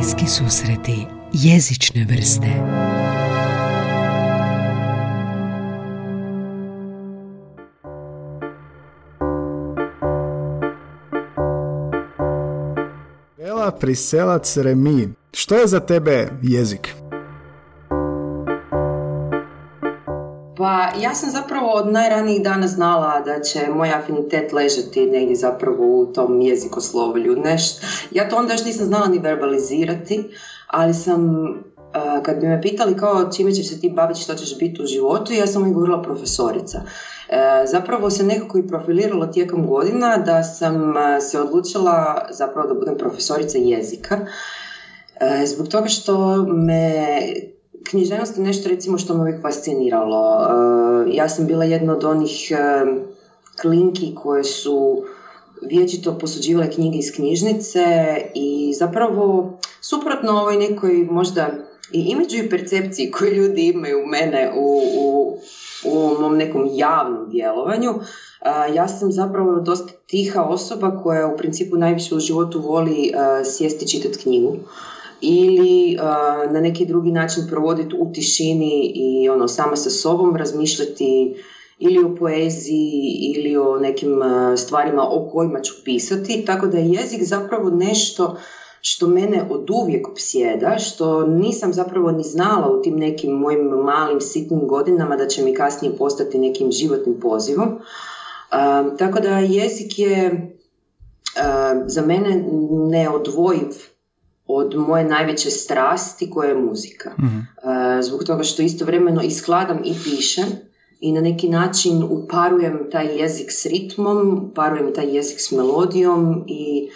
Bliski susreti jezične vrste Bela Priselac Remi, što je za tebe jezik? Pa ja sam zapravo od najranijih dana znala da će moj afinitet ležati negdje zapravo u tom jezikoslovlju. Neš, ja to onda još nisam znala ni verbalizirati, ali sam kad bi me pitali kao čime ćeš se ti baviti, što ćeš biti u životu, ja sam uvijek govorila profesorica. E, zapravo se nekako i profiliralo tijekom godina da sam se odlučila zapravo da budem profesorica jezika. E, zbog toga što me književnost je nešto recimo što me uvijek fasciniralo. E, ja sam bila jedna od onih klinki koje su vječito posuđivale knjige iz knjižnice i zapravo suprotno ovoj nekoj možda i imidžu i percepciji koju ljudi imaju mene u, u, u mom nekom javnom djelovanju, ja sam zapravo dosta tiha osoba koja u principu najviše u životu voli sjesti čitati knjigu ili na neki drugi način provoditi u tišini i ono sama sa sobom razmišljati ili o poeziji ili o nekim stvarima o kojima ću pisati, tako da je jezik zapravo nešto što mene od uvijek psjeda, što nisam zapravo ni znala u tim nekim mojim malim sitnim godinama da će mi kasnije postati nekim životnim pozivom. tako da jezik je za mene neodvojiv od moje najveće strasti koja je muzika. Mhm. zbog toga što istovremeno i skladam i pišem i na neki način uparujem taj jezik s ritmom, uparujem taj jezik s melodijom i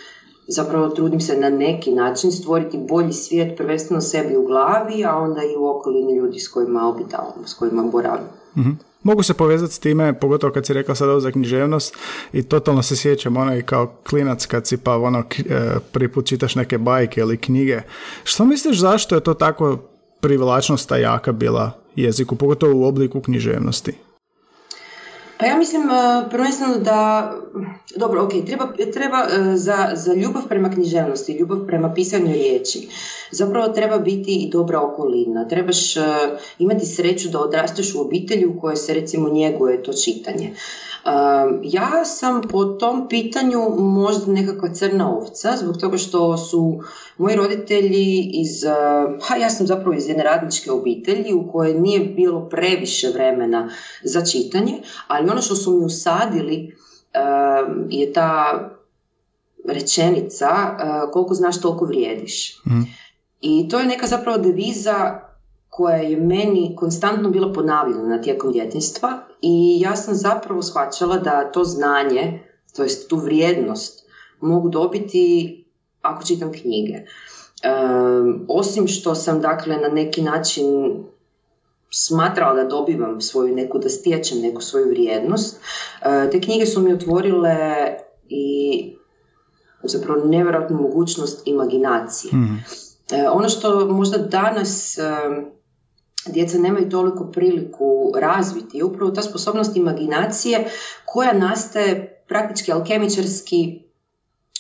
zapravo trudim se na neki način stvoriti bolji svijet prvenstveno sebi u glavi, a onda i u okolini ljudi s kojima obitavam, s kojima boravim. mm Mogu se povezati s time, pogotovo kad si rekao sada za književnost i totalno se sjećam ono i kao klinac kad si pa ono e, prvi čitaš neke bajke ili knjige. Što misliš zašto je to tako privlačnost ta jaka bila jeziku, pogotovo u obliku književnosti? Pa ja mislim uh, prvenstveno da, dobro, ok, treba, treba uh, za, za ljubav prema književnosti, ljubav prema pisanju riječi, zapravo treba biti i dobra okolina. Trebaš uh, imati sreću da odrasteš u obitelji u kojoj se recimo njeguje to čitanje. Ja sam po tom pitanju možda nekakva crna ovca, zbog toga što su moji roditelji iz, ha ja sam zapravo iz jedne radničke obitelji u kojoj nije bilo previše vremena za čitanje, ali ono što su mi usadili je ta rečenica koliko znaš toliko vrijediš. Mhm. I to je neka zapravo deviza koja je meni konstantno bila ponavljana tijekom djetinstva i ja sam zapravo shvaćala da to znanje, to jest tu vrijednost, mogu dobiti ako čitam knjige. osim što sam dakle na neki način smatrala da dobivam svoju neku, da stječem neku svoju vrijednost, e, te knjige su mi otvorile i zapravo nevjerojatnu mogućnost imaginacije. Mhm. E, ono što možda danas djeca nemaju toliko priliku razviti upravo ta sposobnost imaginacije koja nastaje praktički alkemičarski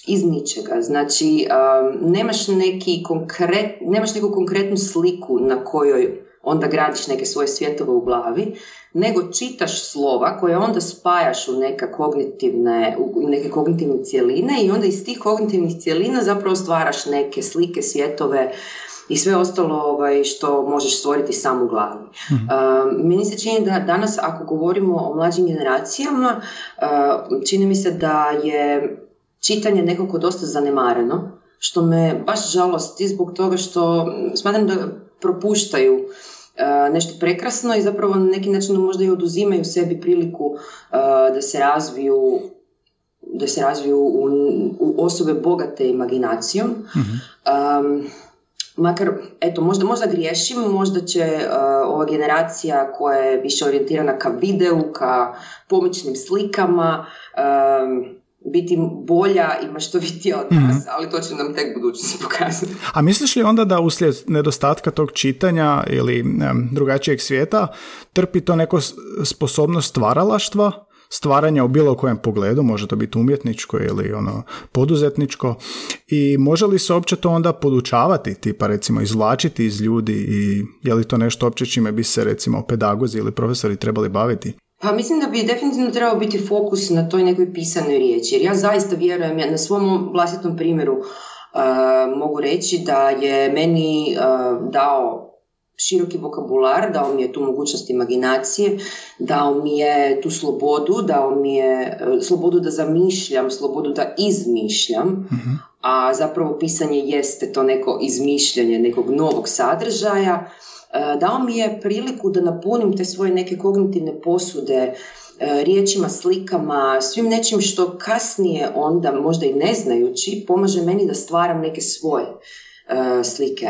iz ničega. Znači, um, nemaš, neki konkret, nemaš neku konkretnu sliku na kojoj onda gradiš neke svoje svjetove u glavi, nego čitaš slova koje onda spajaš u, neka kognitivne, u neke kognitivne cjeline i onda iz tih kognitivnih cjelina zapravo stvaraš neke slike, svjetove, i sve ostalo ovaj, što možeš stvoriti sam u glavi. Uh, meni se čini da danas ako govorimo o mlađim generacijama, uh, čini mi se da je čitanje nekako dosta zanemareno, što me baš žalosti zbog toga što smatram da propuštaju nešto prekrasno i zapravo na neki način možda i oduzimaju sebi priliku da se razviju da se razviju u, u osobe bogate imaginacijom. Um, makar, eto, možda, možda griješim, možda će uh, ova generacija koja je više orijentirana ka videu, ka pomoćnim slikama, um, biti bolja i maštovitija od nas, mm ali to će nam tek budućnost pokazati. A misliš li onda da uslijed nedostatka tog čitanja ili drugačijeg svijeta trpi to neko sposobnost stvaralaštva? stvaranja u bilo kojem pogledu, može to biti umjetničko ili ono poduzetničko i može li se uopće to onda podučavati, tipa recimo izvlačiti iz ljudi i je li to nešto opće čime bi se recimo pedagozi ili profesori trebali baviti? Pa mislim da bi definitivno trebao biti fokus na toj nekoj pisanoj riječi, jer ja zaista vjerujem, ja na svom vlastitom primjeru mogu reći da je meni dao široki vokabular, dao mi je tu mogućnost imaginacije, dao mi je tu slobodu, dao mi je e, slobodu da zamišljam, slobodu da izmišljam, mhm. a zapravo pisanje jeste to neko izmišljanje nekog novog sadržaja. E, dao mi je priliku da napunim te svoje neke kognitivne posude e, riječima, slikama, svim nečim što kasnije onda, možda i ne znajući, pomaže meni da stvaram neke svoje slike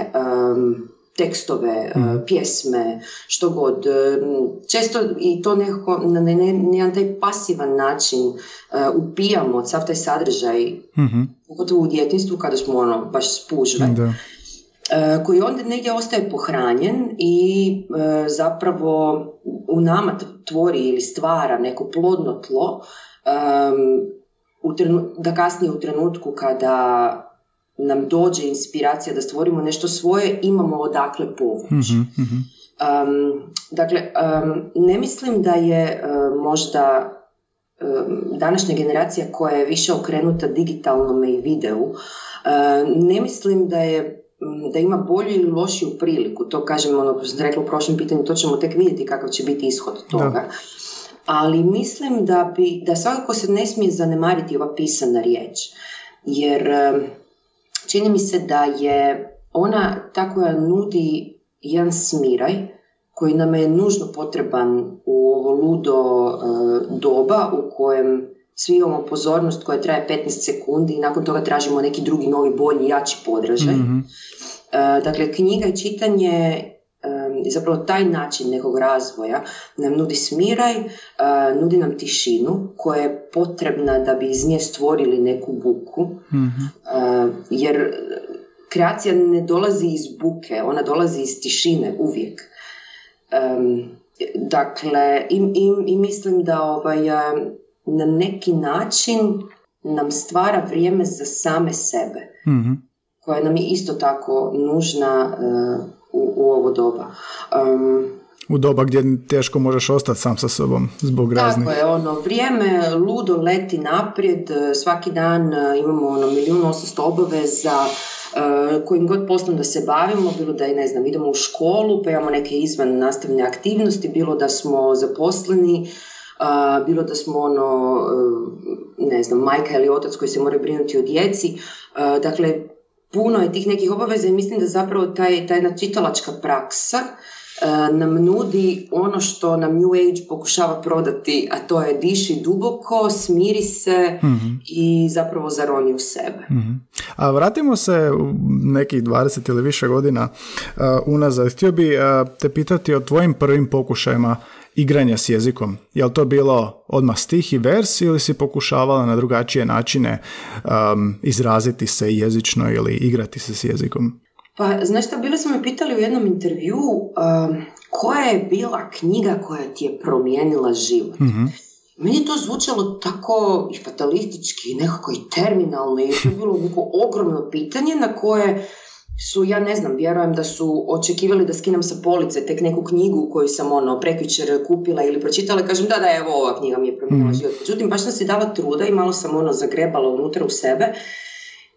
tekstove, mm. pjesme, što god. E, često i to nekako na jedan taj pasivan način upijamo sav taj sadržaj, mm-hmm. pogotovo u djetinstvu kada smo ono baš spužve. Da. Koji onda negdje ostaje pohranjen i zapravo u nama tvori ili stvara neko plodno tlo um, da kasnije u trenutku kada nam dođe inspiracija da stvorimo nešto svoje, imamo odakle povući. mm dakle, ne mislim da je možda današnja generacija koja je više okrenuta digitalnom i videu, ne mislim da je da ima bolju ili lošiju priliku, to kažem ono što sam rekla u prošlom pitanju, to ćemo tek vidjeti kakav će biti ishod toga. Ali mislim da bi, da svakako se ne smije zanemariti ova pisana riječ, jer čini mi se da je ona ta koja nudi jedan smiraj koji nam je nužno potreban u ovo ludo e, doba u kojem svi imamo pozornost koja traje 15 sekundi i nakon toga tražimo neki drugi novi, bolji, jači podražaj. mm dakle, knjiga i čitanje i zapravo taj način nekog razvoja nam nudi smiraj, nudi nam tišinu koja je potrebna da bi iz nje stvorili neku buku, mm jer kreacija ne dolazi iz buke, ona dolazi iz tišine uvijek. dakle, i, i, i, mislim da ovaj, na neki način nam stvara vrijeme za same sebe, mm koja nam je isto tako nužna u, u ovo doba. Um, u doba gdje teško možeš ostati sam sa sobom zbog raznih. Tako je, ono, vrijeme ludo leti naprijed, svaki dan e, imamo ono milijun osamsto obaveza, kojim god poslom da se bavimo, bilo da je, ne znam, idemo u školu, pa imamo neke izvan nastavne aktivnosti, bilo da smo zaposleni, bilo da smo ono, ne znam, majka ili otac koji se moraju brinuti o djeci. dakle, puno je tih nekih obaveza i mislim da zapravo taj, ta jedna čitalačka praksa uh, nam nudi ono što nam New Age pokušava prodati, a to je diši duboko, smiri se mm i zapravo zaroni u sebe. mm A vratimo se u nekih 20 ili više godina uh, unazad. Htio bi uh, te pitati o tvojim prvim pokušajima igranja s jezikom? Je li to bilo odmah stih i vers ili si pokušavala na drugačije načine um, izraziti se jezično ili igrati se s jezikom? Pa, znaš šta, bili smo me pitali u jednom intervju um, koja je bila knjiga koja ti je promijenila život. mm Meni je to zvučalo tako i fatalistički, nekako i terminalno i to je bilo neko ogromno pitanje na koje su, ja ne znam, vjerujem da su očekivali da skinem sa police tek neku knjigu koju sam ono prekjučer kupila ili pročitala i kažem da, da, evo ova knjiga mi je promijenila mm. život. Međutim, baš sam si dala truda i malo sam ono zagrebala unutra u sebe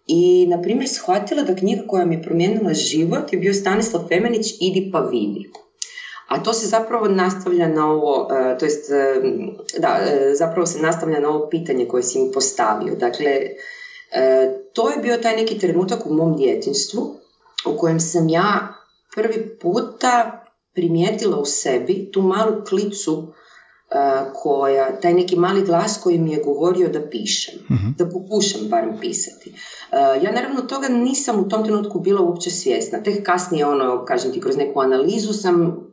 i, na primjer, shvatila da knjiga koja mi je promijenila život je bio Stanislav Femenić Idi pa vidi. A to se zapravo nastavlja na ovo, e, to jest, e, da, e, zapravo se nastavlja na ovo pitanje koje si mi postavio. Dakle, to je bio taj neki trenutak u mom djetinstvu u kojem sam ja prvi puta primijetila u sebi tu malu klicu koja, taj neki mali glas koji mi je govorio da pišem, mhm. da pokušam barem pisati. ja naravno toga nisam u tom trenutku bila uopće svjesna. Tek kasnije, ono, kažem ti, kroz neku analizu sam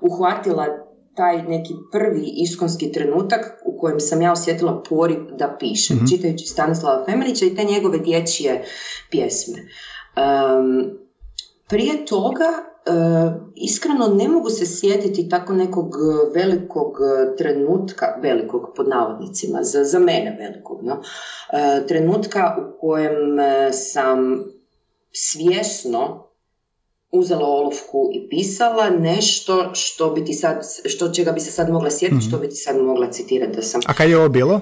uhvatila taj neki prvi iskonski trenutak u kojem sam ja osjetila poriv da pišem, mm čitajući Stanislava Femenića i te njegove dječje pjesme. Um, prije toga iskreno ne mogu se sjetiti tako nekog velikog trenutka, velikog pod navodnicima, za, za mene velikog, no? trenutka u kojem sam svjesno uzela olovku i pisala nešto što bi ti sad, što čega bi se sad mogla sjetiti, što mhm. bi ti sad mogla citirati da sam... A kad je ovo bilo?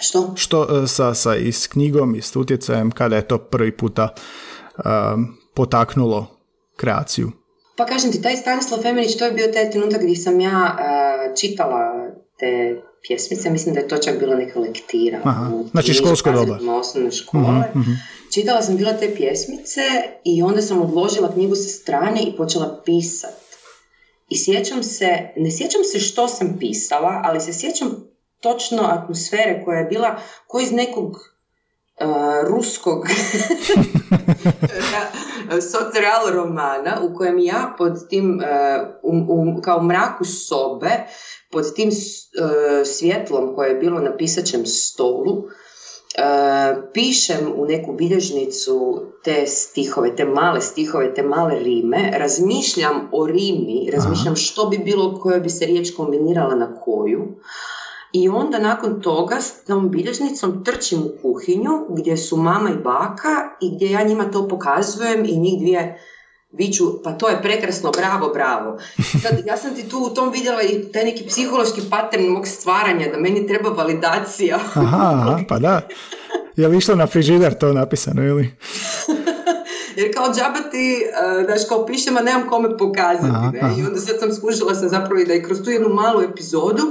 Što? Što e, sa, sa i s knjigom i s utjecajem, kada je to prvi puta um, potaknulo kreaciju? Pa kažem ti, taj Stanislav Femenić, to je bio taj trenutak gdje sam ja uh, čitala te pjesmice, mislim da je to čak bilo neka lektira. Aha, znači školsko doba. Osnovne škole. Uh-huh, Čitala sam bila te pjesmice i onda sam odložila knjigu sa strane i počela pisat. I sjećam se, ne sjećam se što sam pisala, ali se sjećam točno atmosfere koja je bila ko iz nekog uh, ruskog socreal romana u kojem ja pod tim, uh, um, kao mraku sobe, pod tim uh, svjetlom koje je bilo na pisaćem stolu, pišem u neku bilježnicu te stihove, te male stihove, te male rime, razmišljam o rimi, razmišljam što bi bilo, koja bi se riječ kombinirala na koju. I onda nakon toga s tom bilježnicom trčim u kuhinju gdje su mama i baka i gdje ja njima to pokazujem i njih dvije viću, pa to je prekrasno, bravo, bravo. Sad, ja sam ti tu u tom vidjela i taj neki psihološki pattern mog stvaranja, da meni treba validacija. aha, pa da. Je li išlo na frižider to napisano ili? Jer kao džaba ti, uh, znaš, kao pišem, a nemam kome pokazati. ne? I onda sad sam skušala sam zapravo i da i kroz tu jednu malu epizodu,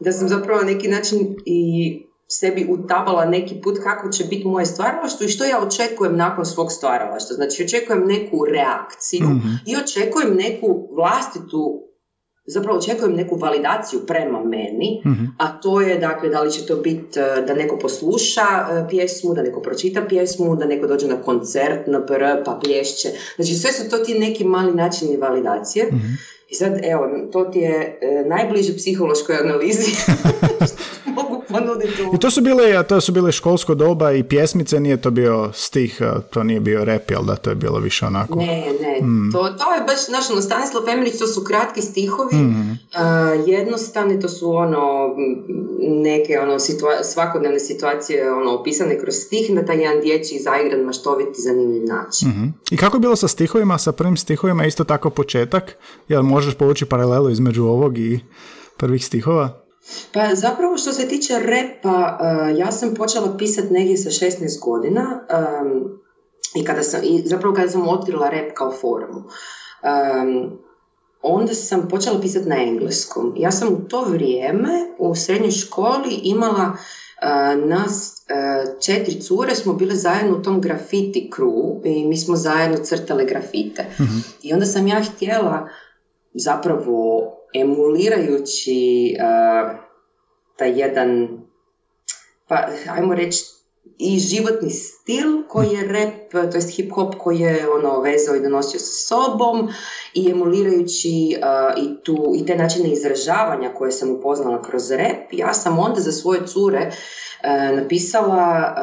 da sam zapravo na neki način i sebi utabala neki put kako će biti moje stvaralaštvo i što ja očekujem nakon svog stvaralaštva. Znači, očekujem neku reakciju mhm. i očekujem neku vlastitu zapravo očekujem neku validaciju prema meni, mhm. a to je dakle da li će to biti e, da neko posluša e, pjesmu, da neko pročita pjesmu, da neko dođe na koncert, na pr, pa plješće. Znači sve su to ti neki mali načini validacije. Mhm. I sad, evo, to ti je e, najbliže psihološkoj analizi ponuditi. I to su bile, to su bile školsko doba i pjesmice, nije to bio stih, to nije bio rap, jel da to je bilo više onako? Ne, ne, mm. to, to je baš, znaš, ono, Stanislav Femilić, to su kratki stihovi, mm. uh, jednostavni, to su ono, neke ono, situa- svakodnevne situacije ono, opisane kroz stih na taj jedan dječji zaigran, maštoviti, zanimljiv način. Mm-hmm. I kako je bilo sa stihovima, sa prvim stihovima, isto tako početak, jel možeš povući paralelu između ovog i prvih stihova? Pa zapravo što se tiče repa, uh, ja sam počela pisati negdje sa 16 godina um, i kada sam, i zapravo kada sam otkrila rep kao formu. Um, onda sam počela pisati na engleskom. Ja sam u to vrijeme u srednjoj školi imala uh, nas uh, četiri cure smo bile zajedno u tom grafiti crew i mi smo zajedno crtale grafite. mm I onda sam ja htjela zapravo emulirajući uh, taj jedan, pa ajmo reći, i životni stil koji je rap, to jest hip hop koji je ono vezao i donosio sa sobom i emulirajući uh, i, tu, i te načine izražavanja koje sam upoznala kroz rap, ja sam onda za svoje cure uh, napisala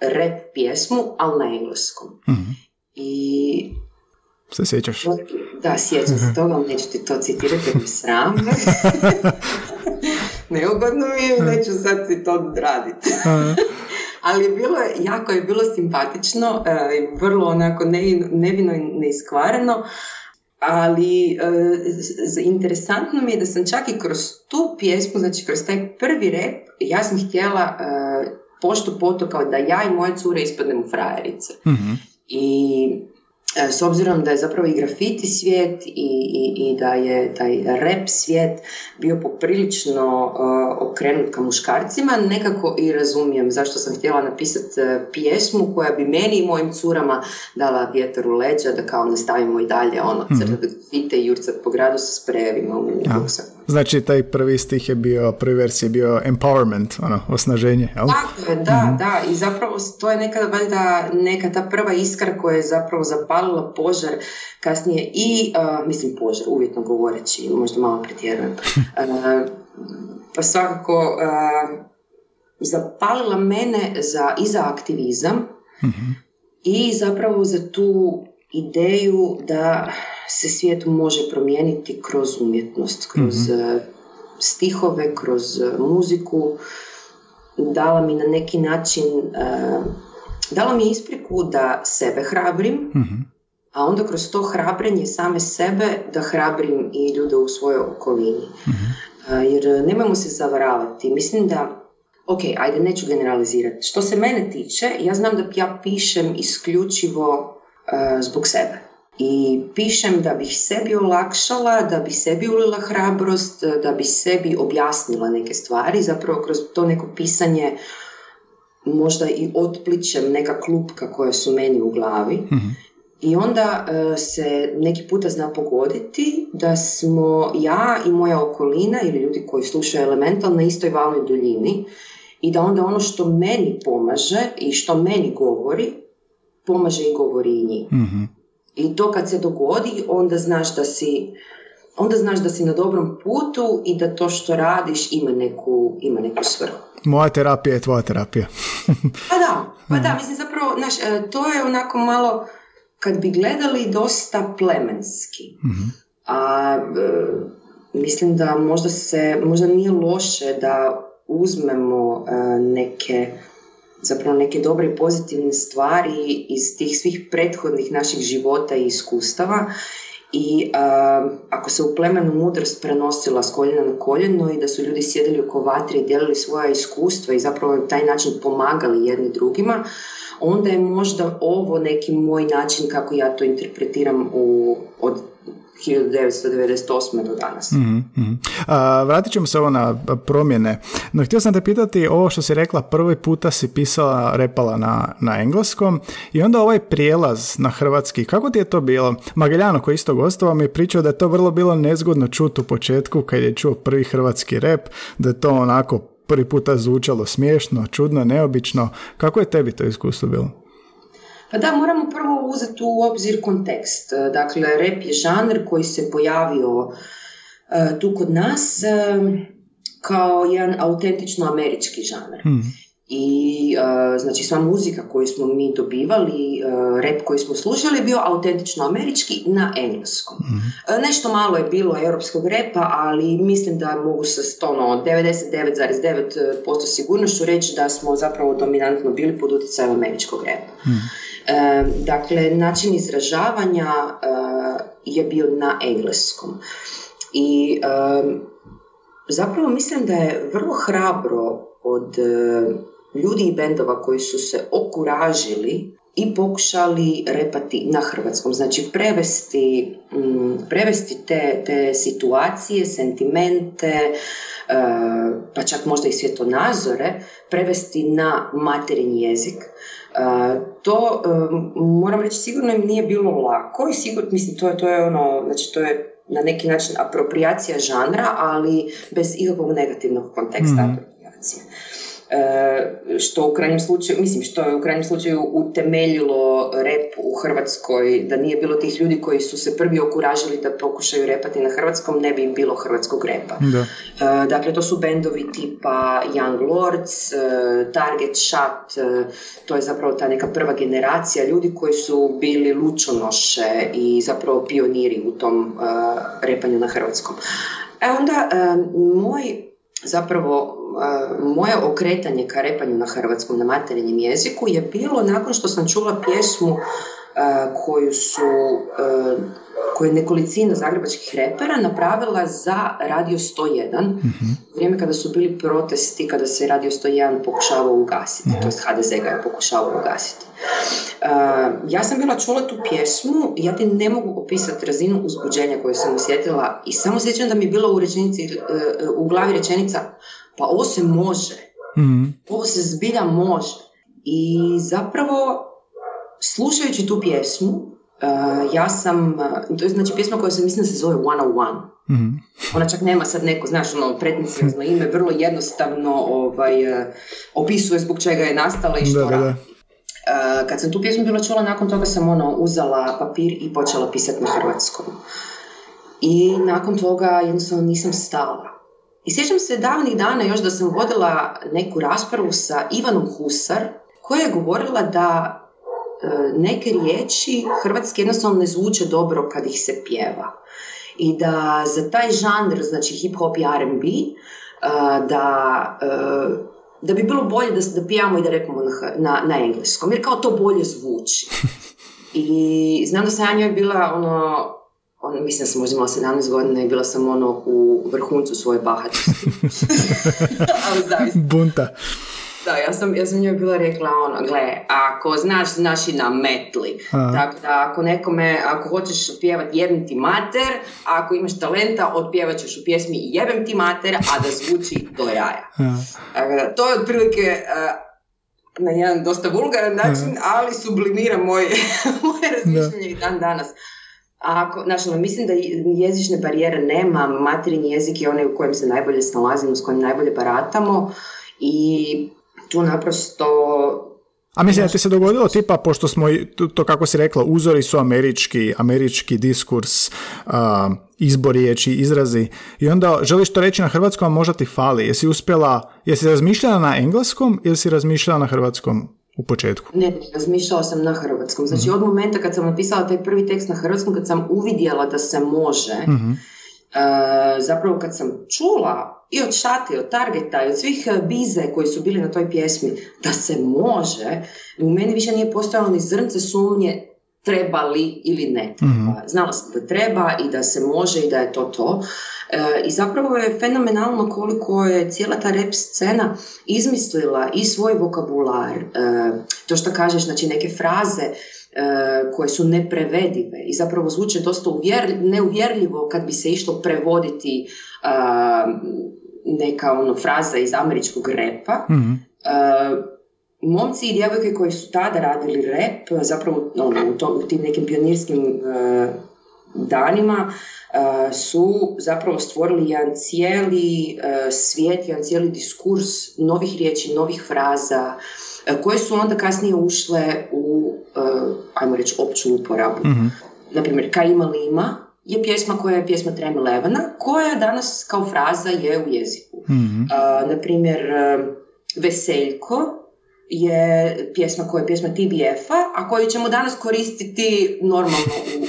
rap pjesmu, ali na engleskom. mm I se sjećaš? Da, sjećam se toga, ali neću ti to citirati jer mi sram. Neugodno mi je, neću sad si to raditi. ali je bilo, jako je bilo simpatično, e, vrlo onako nevino i neiskvareno, ali e, interesantno mi je da sam čak i kroz tu pjesmu, znači kroz taj prvi rep, ja sam htjela e, pošto poto kao da ja i moje cure ispadnemo frajerice. mm I s obzirom da je zapravo i grafiti svijet i, i, i da je taj rap svijet bio poprilično uh, okrenut ka muškarcima, nekako i razumijem zašto sam htjela napisati uh, pjesmu koja bi meni i mojim curama dala vjetar u leđa da kao nastavimo i dalje ono, mm-hmm. crtati grafite i jurcat po gradu sa sprejevima u ja. Znači, taj prvi stih je bio, prvi vers je bio empowerment, ono, osnaženje, jel? Tako je, da, mhm. da, i zapravo to je nekada valjda neka ta prva iskra koja je zapravo zapalila požar kasnije i, uh, mislim požar, uvjetno govoreći, možda malo pretjerujem, uh, pa svakako uh, zapalila mene za, i za aktivizam mm i zapravo za tu ideju da se svijet može promijeniti kroz umjetnost, kroz mm stihove, kroz e, muziku. Dala mi na neki način, dala mi ispriku da sebe hrabrim, mhm. a onda kroz to hrabrenje same sebe da hrabrim i ljude u svojoj okolini. Mhm. Jer nemojmo se zavaravati. Mislim da ok, ajde, neću generalizirati. Što se mene tiče, ja znam da ja pišem isključivo zbog sebe. I pišem da bih sebi olakšala, da bi sebi ulila hrabrost, da bi sebi objasnila neke stvari. Zapravo kroz to neko pisanje možda i otpličem neka klupka koja su meni u glavi. Mhm. I onda e, se neki puta zna pogoditi da smo ja i moja okolina ili ljudi koji slušaju elemental na istoj valnoj duljini i da onda ono što meni pomaže i što meni govori, pomaže i govori i njih. Mhm. I to kad se dogodi, onda znaš da si onda znaš da si na dobrom putu i da to što radiš ima neku, ima neku svrhu. Moja terapija je tvoja terapija. pa da, pa da, mhm. mislim zapravo, znaš, e, to je onako malo, kad bi gledali dosta plemenski. Mhm. A e, mislim da možda se, možda nije loše da uzmemo e, neke zapravo neke dobre i pozitivne stvari iz tih svih prethodnih naših života i iskustava. I e, ako se u plemenu mudrost prenosila s koljena na koljeno i da su ljudi sjedili oko vatre i dijelili svoja iskustva i zapravo na taj način pomagali jedni drugima, onda je možda ovo neki moj način kako ja to interpretiram u, od 1998. do danas. Mm-hmm. vratit ćemo se ovo na promjene. No, htio sam te pitati, ovo što si rekla, prvi puta si pisala, repala na, na engleskom i onda ovaj prijelaz na hrvatski, kako ti je to bilo? Magaljano koji isto gostovao mi je pričao da je to vrlo bilo nezgodno čuti u početku kad je čuo prvi hrvatski rep, da je to onako prvi puta zvučalo smiješno, čudno, neobično. Kako je tebi to iskustvo bilo? Pa da, moramo prvo uzeti u obzir kontekst. Dakle, rap je žanr koji se pojavio e, tu kod nas e, kao jedan autentično američki žanr. Hmm i uh, znači sva muzika koju smo mi dobivali, rap koji smo slušali je bio autentično američki na engleskom. mm nešto malo je bilo europskog repa, ali mislim da mogu sa ono, 99,9% sigurnošću reći da smo zapravo dominantno bili pod utjecajem američkog repa. mm dakle, način izražavanja je bio na engleskom. I zapravo mislim da je vrlo hrabro od ljudi i bendova koji su se okuražili i pokušali repati na hrvatskom. Znači prevesti, prevesti te, te situacije, sentimente, e, pa čak možda i svjetonazore, prevesti na materin jezik. E, to, e, moram reći, sigurno im nije bilo lako i sigurno, mislim, to je, to je ono, znači to je na neki način apropriacija žanra, ali bez ikakvog negativnog konteksta mm. apropriacije. E, što u krajnjem slučaju, mislim što je u krajnjem slučaju utemeljilo rep u Hrvatskoj, da nije bilo tih ljudi koji su se prvi okuražili da pokušaju repati na hrvatskom, ne bi im bilo hrvatskog repa. Da. E, dakle, to su bendovi tipa Young Lords, e, Target Shot, to je zapravo ta neka prva generacija ljudi koji su bili lučonoše i zapravo pioniri u tom repanju na hrvatskom. E onda, moj zapravo moje okretanje ka repanju na hrvatskom, na materinjem jeziku je bilo nakon što sam čula pjesmu koju su koju je nekolicina zagrebačkih repera napravila za Radio 101 mm u vrijeme kada su bili protesti kada se Radio 101 pokušavao ugasiti, mm to jest HDZ ga je pokušavao ugasiti. ja sam bila čula tu pjesmu ja ti ne mogu opisati razinu uzbuđenja koju sam osjetila i samo sjećam da mi je bilo u, rečenici, e, e, u glavi rečenica pa ovo se može. mm Ovo se zbilja može. I zapravo, slušajući tu pjesmu, uh, ja sam, uh, to je znači pjesma koja se mislim da se zove One on One. mm Ona čak nema sad neko, znaš, ono, pretnicijozno ime, vrlo jednostavno ovaj, uh, opisuje zbog čega je nastala i što da, da. Uh, kad sam tu pjesmu bila čula, nakon toga sam ono, uzela papir i počela pisati na hrvatskom. I nakon toga jednostavno nisam stala. I sjećam se davnih dana još da sam vodila neku raspravu sa Ivanom Husar koja je govorila da neke riječi hrvatski jednostavno ne zvuče dobro kad ih se pjeva. I da za taj žanr, znači hip hop i R&B, da, da bi bilo bolje da, da pijamo i da rekamo na, na, na engleskom, jer kao to bolje zvuči. I znam da sam ja njoj bila ono, ono, mislim da sam možda imala 17 godina i bila sam ono u vrhuncu svoje bahatosti. Bunta. Da, ja sam, ja sam njoj bila rekla ono, gle, ako znaš, znaš i na metli. Tako da ako nekome, ako hoćeš pjevati jebem ti mater, a ako imaš talenta, otpjevat ćeš u pjesmi jebem ti mater, a da zvuči do jaja. Dakle, to je otprilike na jedan dosta vulgaran način, ali sublimira moje, moje razmišljanje i dan danas. Ako, znači, mislim da jezične barijere nema, materijni jezik je onaj u kojem se najbolje snalazimo, s kojim najbolje baratamo i tu naprosto a mislim da ti se dogodilo tipa, pošto smo, to kako si rekla, uzori su američki, američki diskurs, uh, izbor riječi, izrazi i onda želiš to reći na hrvatskom, a možda ti fali. Jesi uspjela, jesi razmišljala na engleskom ili si razmišljala na hrvatskom u početku? Ne, razmišljala sam na hrvatskom. Znači mhm. od momenta kad sam napisala taj prvi tekst na hrvatskom, kad sam uvidjela da se može, mhm. E, zapravo kad sam čula i od Šate, od Targeta i od svih e, bize koji su bili na toj pjesmi da se može, u meni više nije postojalo ni zrnce sumnje treba li ili ne treba. mm Znala sam da treba i da se može i da je to to. E, I zapravo je fenomenalno koliko je cijela ta rap scena izmislila i svoj vokabular, to što kažeš, znači neke fraze E, koje su neprevedive i zapravo zvuče dosta uvjer, neuvjerljivo kad bi se išlo prevoditi neka ono fraza iz američkog repa. mm momci i djevojke koji su tada radili rep, zapravo ono, u, to, u tim nekim pionirskim uh, danima, su zapravo stvorili jedan cijeli svijet, jedan cijeli diskurs novih riječi, novih fraza, koje su onda kasnije ušle u, ajmo reći, opću uporabu. Mm-hmm. Naprimjer, Ka ima lima je pjesma koja je pjesma Trem Levana, koja danas kao fraza je u jeziku. Mm-hmm. naprimjer, Veseljko je pjesma koja je pjesma TBF-a, a koju ćemo danas koristiti normalno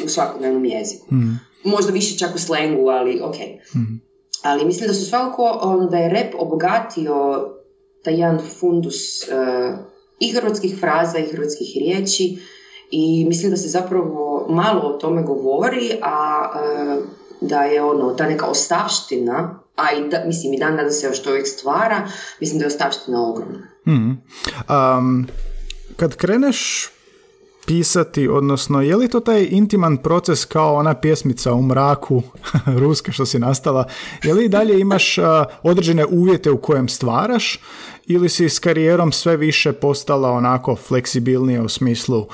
u, u svakodnevnom jeziku. Mm-hmm. Možda više čak u slengu, ali ok. Mm-hmm. Ali mislim da su svakako ono, da je rap obogatio taj jedan fundus uh, i hrvatskih fraza i hrvatskih riječi i mislim da se zapravo malo o tome govori, a uh, da je ono, ta neka ostavština, a i da, mislim i dan da se još to uvijek stvara, mislim da je ostavština ogromna. Mm. Um, kad kreneš pisati, odnosno je li to taj intiman proces kao ona pjesmica u mraku ruske što si nastala, je li dalje imaš određene uvjete u kojem stvaraš ili si s karijerom sve više postala onako fleksibilnija u smislu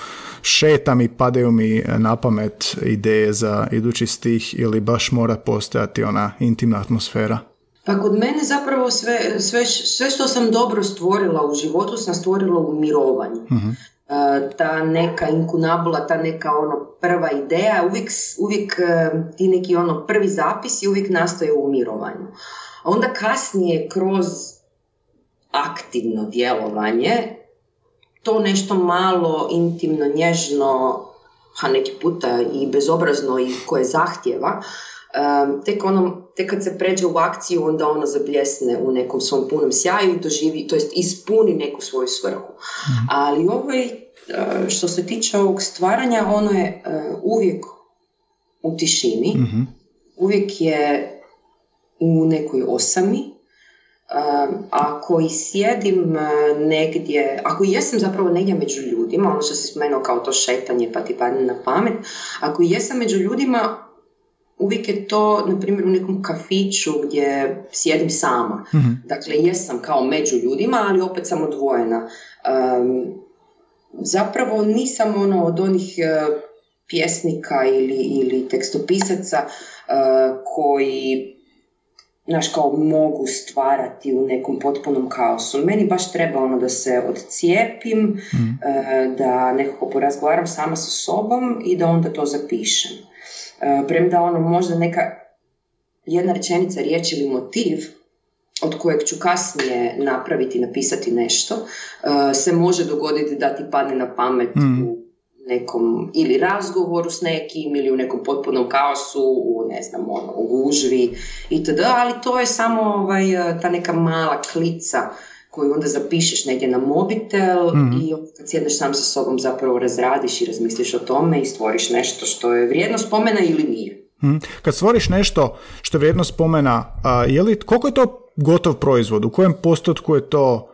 šetam i padaju mi na pamet ideje za idući stih ili baš mora postojati ona intimna atmosfera? Pa kod mene zapravo sve, sve, sve što sam dobro stvorila u životu sam stvorila u mirovanju. uh ta neka inkunabula, ta neka ono prva ideja, uvijek, uvijek e, ti neki ono prvi zapisi uvijek nastoje u mirovanju. A onda kasnije kroz aktivno djelovanje, to nešto malo intimno, nježno, a neki puta i bezobrazno i koje zahtjeva, tek, ono, tek kad se pređe u akciju, onda ono zabljesne u nekom svom punom sjaju doživi, to jest ispuni neku svoju svrhu. Mhm. Ali ovaj, što se tiče ovog stvaranja, ono je uvijek u tišini, mhm. uvijek je u nekoj osami, ako i sjedim negdje, ako jesam zapravo negdje među ljudima, ono što se spomenuo kao to šetanje pa ti padne na pamet, ako jesam među ljudima, uvijek je to, na primjer, u nekom kafiću gdje sjedim sama. mm Dakle, jesam kao među ljudima, ali opet sam odvojena. zapravo nisam ono od onih e, pjesnika ili, ili tekstopisaca uh, koji znaš, kao mogu stvarati u nekom potpunom kaosu. Meni baš treba ono da se odcijepim, mm. da nekako porazgovaram sama sa sobom i da onda to zapišem. E, premda ono možda neka jedna rečenica, riječ ili motiv od kojeg ću kasnije napraviti, napisati nešto, e, se može dogoditi da ti padne na pamet mm. u nekom ili razgovoru s nekim ili u nekom potpunom kaosu, u ne znam, ono, u gužvi itd. Ali to je samo ovaj, ta neka mala klica koju onda zapišeš negdje na mobitel mm i kad sjedneš sam sa sobom zapravo razradiš i razmisliš o tome i stvoriš nešto što je vrijedno spomena ili nije. mm Kad stvoriš nešto što je vrijedno spomena, a, je li, koliko je to gotov proizvod? U kojem postotku je to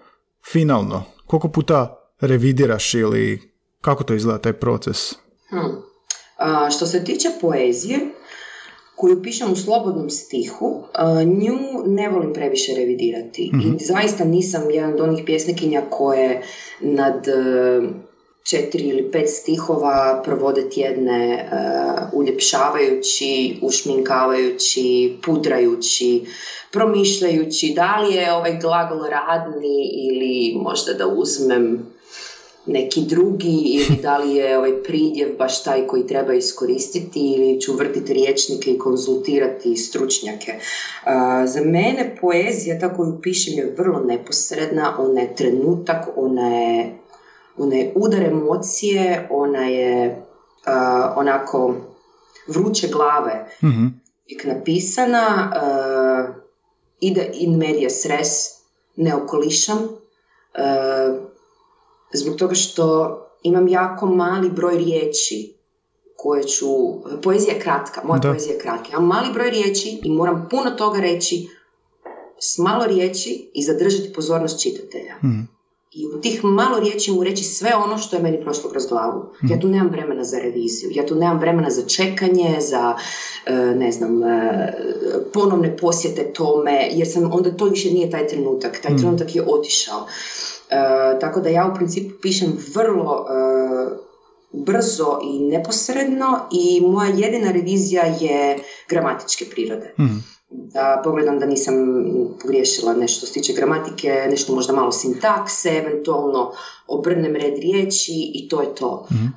finalno? Koliko puta revidiraš ili kako to izgleda taj proces? Hmm. A, što se tiče poezije, koju pišem u slobodnom stihu, nju ne volim previše revidirati. I mhm. zaista nisam jedan od onih pjesnikinja koje nad e, četiri ili pet stihova provode tjedne uh, uljepšavajući, ušminkavajući, pudrajući, promišljajući da li je ovaj glagol radni ili možda da uzmem neki drugi ili da li je ovaj pridjev baš taj koji treba iskoristiti ili ću vrtiti riječnike i konzultirati stručnjake. za mene poezija, tako koju pišem, je vrlo neposredna, ona je trenutak, ona je, ona je udar emocije, ona je onako vruće glave. Mm napisana, ide in medias res, ne okolišam, zbog toga što imam jako mali broj riječi koje ću, poezija je kratka, moja da. poezija je kratka, imam mali broj riječi i moram puno toga reći s malo riječi i zadržati pozornost čitatelja. Mm. I u tih malo riječi mu reći sve ono što je meni prošlo kroz glavu. Mm. Ja tu nemam vremena za reviziju, ja tu nemam vremena za čekanje, za, e, ne znam, e, ponovne posjete tome, jer sam, onda to više nije taj trenutak, taj mm. trenutak je otišao. E, tako da ja u principu pišem vrlo e, brzo i neposredno i moja jedina revizija je gramatičke prirode. Mhm. Da pogledam da nisam pogriješila nešto se tiče gramatike, nešto možda malo sintakse, eventualno obrnem red riječi i to je to. mm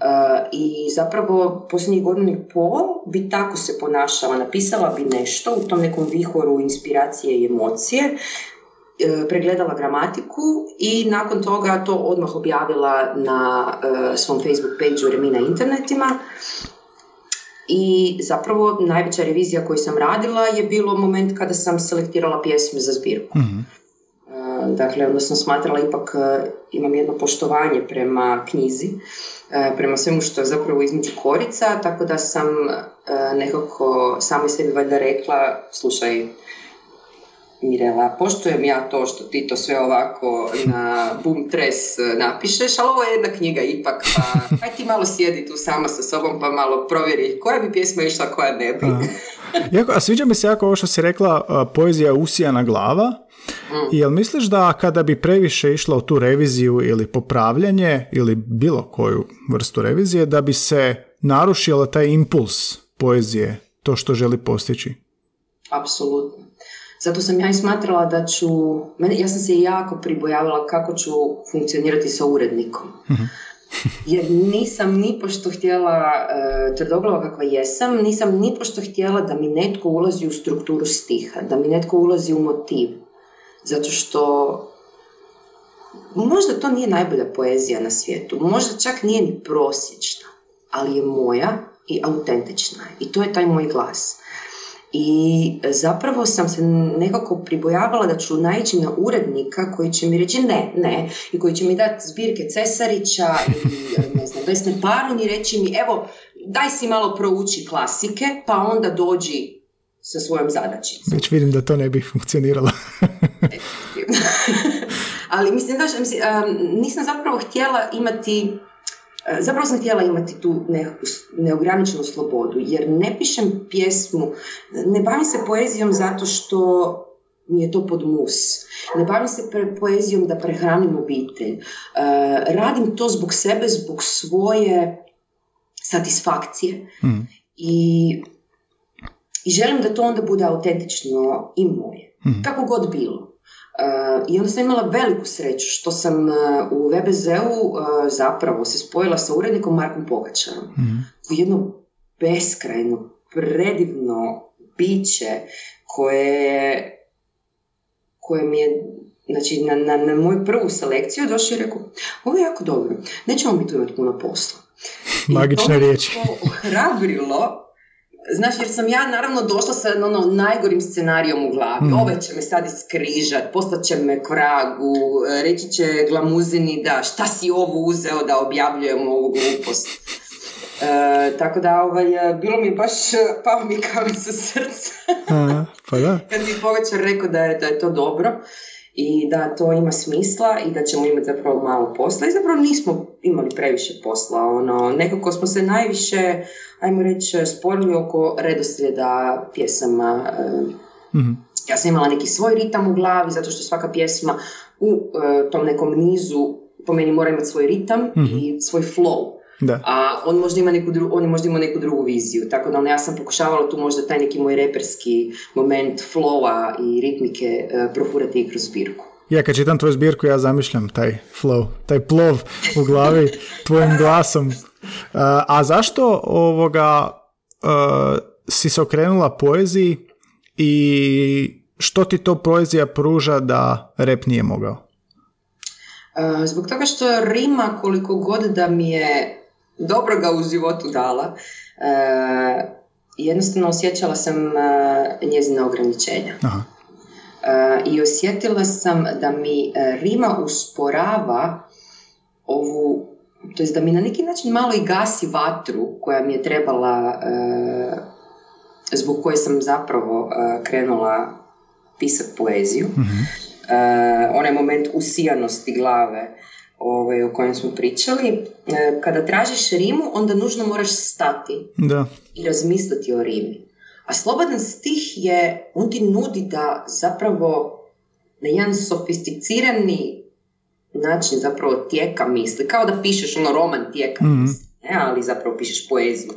I zapravo posljednjih godinu i pol bi tako se ponašala, napisala bi nešto u tom nekom vihoru inspiracije i emocije, pregledala gramatiku i nakon toga to odmah objavila na e, svom Facebook page Remina internetima i zapravo najveća revizija koju sam radila je bilo moment kada sam selektirala pjesme za zbirku. mm Dakle, onda sam smatrala ipak imam jedno poštovanje prema knjizi, prema svemu što je zapravo između korica, tako da sam nekako samo sebi valjda rekla, slušaj, Mirela, poštujem ja to što ti to sve ovako na bum tres napišeš, ali ovo je jedna knjiga ipak, pa aj ti malo sjedi tu sama sa sobom pa malo provjeri koja bi pjesma išla, koja ne bi. a, a sviđa mi se jako ovo što si rekla, poezija usijana glava, mm. jel misliš da kada bi previše išla u tu reviziju ili popravljanje ili bilo koju vrstu revizije, da bi se narušila taj impuls poezije, to što želi postići? Apsolutno. Zato sam ja i smatrala da ću, mene, ja sam se jako pribojavala kako ću funkcionirati sa urednikom. Mhm. Jer nisam ni pošto htjela, e, tvrdoglava kakva jesam, nisam ni pošto htjela da mi netko ulazi u strukturu stiha, da mi netko ulazi u motiv. Zato što možda to nije najbolja poezija na svijetu, možda čak nije ni prosječna, ali je moja i autentična. I to je taj moj glas. I zapravo sam se nekako pribojavala da ću naići na urednika koji će mi reći ne, ne, i koji će mi dati zbirke Cesarića i ne znam, Vesne Parun i reći mi evo, daj si malo prouči klasike, pa onda dođi sa svojom zadačicom. Već vidim da to ne bi funkcioniralo. Ali mislim, da, mislim, nisam zapravo htjela imati zapravo sam htjela imati tu nekakvu neograničenu slobodu, jer ne pišem pjesmu, ne bavim se poezijom zato što mi je to pod mus. Ne bavim se poezijom da prehranim obitelj. E, radim to zbog sebe, zbog svoje satisfakcije. Mm. I, I želim da to onda bude autentično i moje. Mm. Kako god bilo. I onda sam imala veliku sreću što sam uh, u VBZ-u uh, zapravo se spojila sa urednikom Markom Pogačarom. mm U jedno beskrajno, predivno biće koje, koje mi je znači, na, na, na moju prvu selekciju došao i rekao ovo je jako dobro, nećemo mi tu imati puno posla. Magične riječi. ohrabrilo Znaš, jer sam ja naravno došla sa ono, najgorim scenarijom u glavi. Mm. Ove će me sad iskrižat, poslat će me kragu, reći će glamuzini da šta si ovo uzeo da objavljujem ovu glupost. E, tako da, ovaj, bilo mi baš, pao mi kao sa srca. pa da. Kad mi povećar rekao da je, da je to dobro i da to ima smisla i da ćemo imati zapravo malo posla i zapravo nismo imali previše posla. Ono, nekako smo se najviše, ajmo reći, sporili oko redoslijeda pjesama. mm Ja sam imala neki svoj ritam u glavi zato što svaka pjesma u e, tom nekom nizu po meni mora imati svoj ritam mm i svoj flow. Da. A on možda ima neku, dru, on možda ima neku drugu viziju. Tako da ono, ja sam pokušavala tu možda taj neki moj reperski moment flowa i ritmike uh, profurati i kroz zbirku. Ja kad čitam tvoju zbirku ja zamišljam taj flow, taj plov u glavi tvojim glasom. A zašto ovoga uh, si se okrenula poeziji i što ti to poezija pruža da rep nije mogao? Zbog toga što rima koliko god da mi je dobro ga u životu dala. E, jednostavno osjećala sam e, njezina ograničenja. Aha. E, I osjetila sam da mi rima usporava ovu, to jest da mi na neki način malo i gasi vatru koja mi je trebala, zbog koje sam zapravo krenula pisati poeziju. mm onaj moment usijanosti glave ovaj, o kojem smo pričali, e, kada tražiš rimu, onda nužno moraš stati da. i razmisliti o rimi. A slobodan stih je, on ti nudi da zapravo na jedan sofisticirani način zapravo tijeka misli, kao da pišeš ono roman tijeka mm misli, ne? ali zapravo pišeš poeziju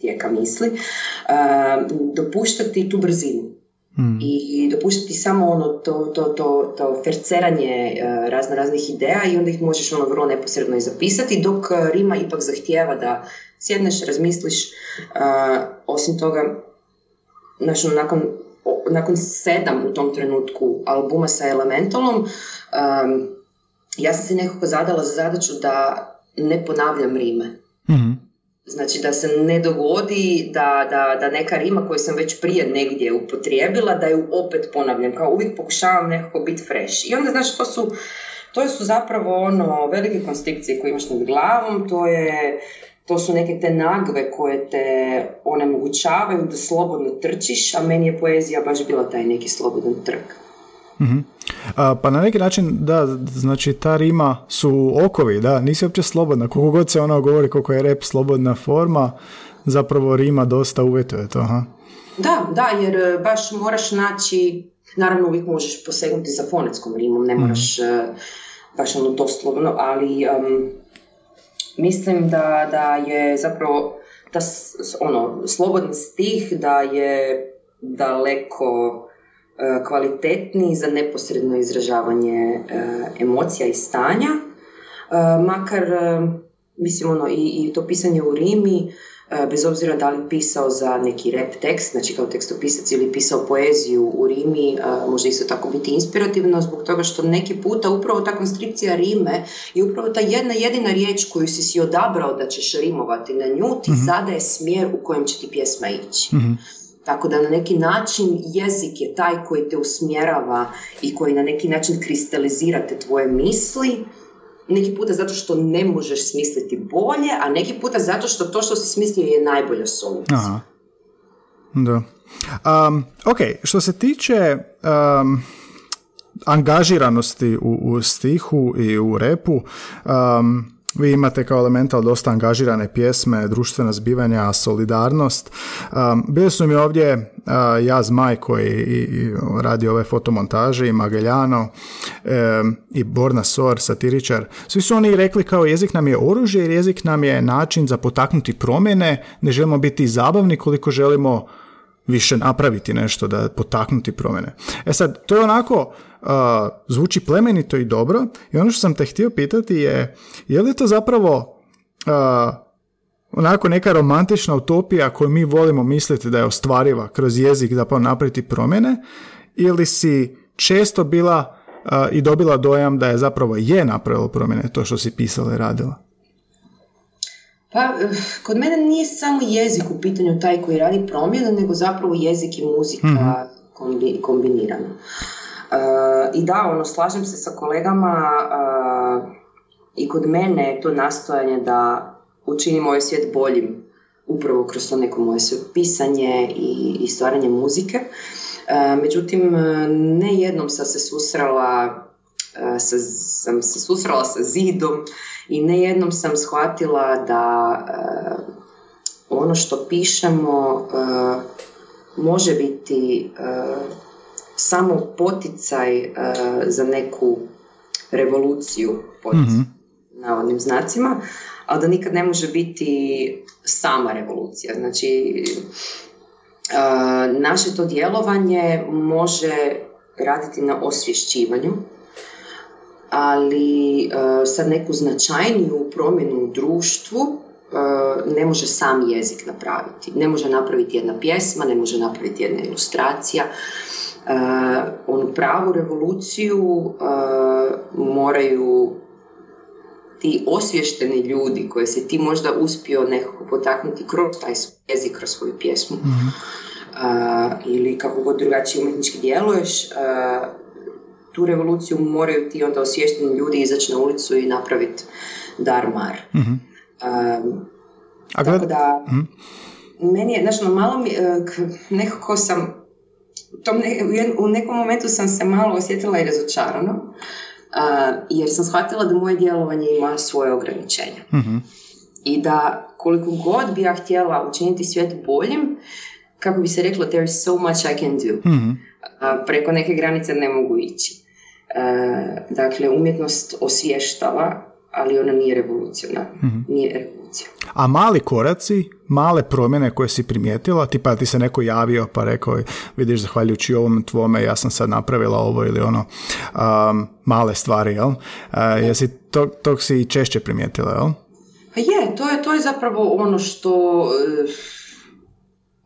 tijeka misli, uh, dopuštati tu brzinu. Hmm. i dopuštati samo ono to, to, to, to ferceranje uh, razno raznih ideja i onda ih možeš ono vrlo neposredno i zapisati dok e, Rima ipak zahtijeva da sjedneš, razmisliš uh, osim toga znači, nakon, nakon sedam u tom trenutku albuma sa Elementalom um, ja sam se nekako zadala za zadaću da ne ponavljam rime hmm Znači da se ne dogodi da, da, da neka rima koju sam već prije negdje upotrijebila, da ju opet ponavljam. Kao uvijek pokušavam nekako biti fresh. I onda znači to su, to su zapravo ono velike konstrikcije koje imaš nad glavom, to je to su neke te nagve koje te onemogućavaju da slobodno trčiš, a meni je poezija baš bila taj neki slobodan trk. Mm a, pa na neki način, da, znači ta rima su okovi, da, nisi uopće slobodna. Koliko god se ono govori koliko je rep slobodna forma, zapravo rima dosta uvjetuje to, ha? Da, da, jer e, baš moraš naći, naravno uvijek možeš posegnuti za fonetskom rimom, ne moraš mm. baš ono doslovno, ali mislim da, da je zapravo da, ono, slobodni stih da je daleko kvalitetniji za neposredno izražavanje e, emocija i stanja, e, makar mislim ono i, i to pisanje u Rimi, bez obzira da li pisao za neki rap tekst, znači kao tekstopisac ili pisao poeziju u Rimi, može isto tako biti inspirativno zbog toga što neki puta upravo ta konstrikcija Rime i upravo ta jedna jedina riječ koju si si odabrao da ćeš rimovati na nju ti mm zadaje smjer u kojem će ti pjesma ići. Mhm. Tako da na neki način jezik je taj koji te usmjerava i koji na neki način kristalizira te tvoje misli, neki puta zato što ne možeš smisliti bolje, a neki puta zato što to što si smislio je najbolja solucija. Aha. Da. Um, ok, što se tiče um, angažiranosti u, u stihu i u repu, um, vi imate kao elemental dosta angažirane pjesme, društvena zbivanja, solidarnost. Um, bili su mi ovdje uh, Jaz Maj koji i, radi ove fotomontaže i Mageljano um, i Borna Sor, satiričar. Svi su oni rekli kao jezik nam je oružje jer jezik nam je način za potaknuti promjene. Ne želimo biti zabavni koliko želimo više napraviti nešto da potaknuti promjene. E sad, to je onako zvuči plemenito i dobro i ono što sam te htio pitati je je li to zapravo onako neka romantična utopija koju mi volimo misliti da je ostvariva kroz jezik zapravo napraviti promjene ili si često bila i dobila dojam da je zapravo je napravilo promjene to što si pisala i radila? Pa, kod mene nije samo jezik u pitanju taj koji radi promjenu, nego zapravo jezik i muzika mm kombinirano. Uh, I da, ono, slažem se sa kolegama uh, i kod mene je to nastojanje da učinim ovaj svijet boljim upravo kroz to neko moje pisanje i, i stvaranje muzike. Uh, međutim, ne jednom sam se susrela sa, sam se susrela sa zidom i ne jednom sam shvatila da ono što pišemo može biti samo poticaj uh, za neku revoluciju pod mm navodnim znacima, ali da nikad ne može biti sama revolucija. Znači, uh, naše to djelovanje može raditi na osvješćivanju, ali uh, sad neku značajniju promjenu u društvu ne može sam jezik napraviti. Ne može napraviti jedna pjesma, ne može napraviti jedna ilustracija. Uh, onu pravu revoluciju uh, moraju ti osvješteni ljudi koje se ti možda uspio nekako potaknuti kroz taj jezik, kroz svoju pjesmu mm ili kako god drugačije umjetnički djeluješ, tu revoluciju moraju ti onda osvješteni ljudi izaći na ulicu i napraviti dar mar. mm A gled... Tako da, mm meni je, znaš, malo mi, nekako sam tom u nekom momentu sam se malo osjetila i razočarano, uh, jer sam shvatila da moje djelovanje ima svoje ograničenja. mm I da koliko god bi ja htjela učiniti svijet boljim, kako bi se reklo, there is so much I can do. mm preko neke granice ne mogu ići. Uh, dakle, umjetnost osvještava, ali ona nije revolucionarna. mm Nije a mali koraci, male promjene koje si primijetila, tipa ti se neko javio pa rekao, vidiš, zahvaljujući ovom tvome, ja sam sad napravila ovo ili ono, um, male stvari, jel? Uh, jesi tog, tog si češće primijetila, jel? Pa je, to je, to je zapravo ono što uh,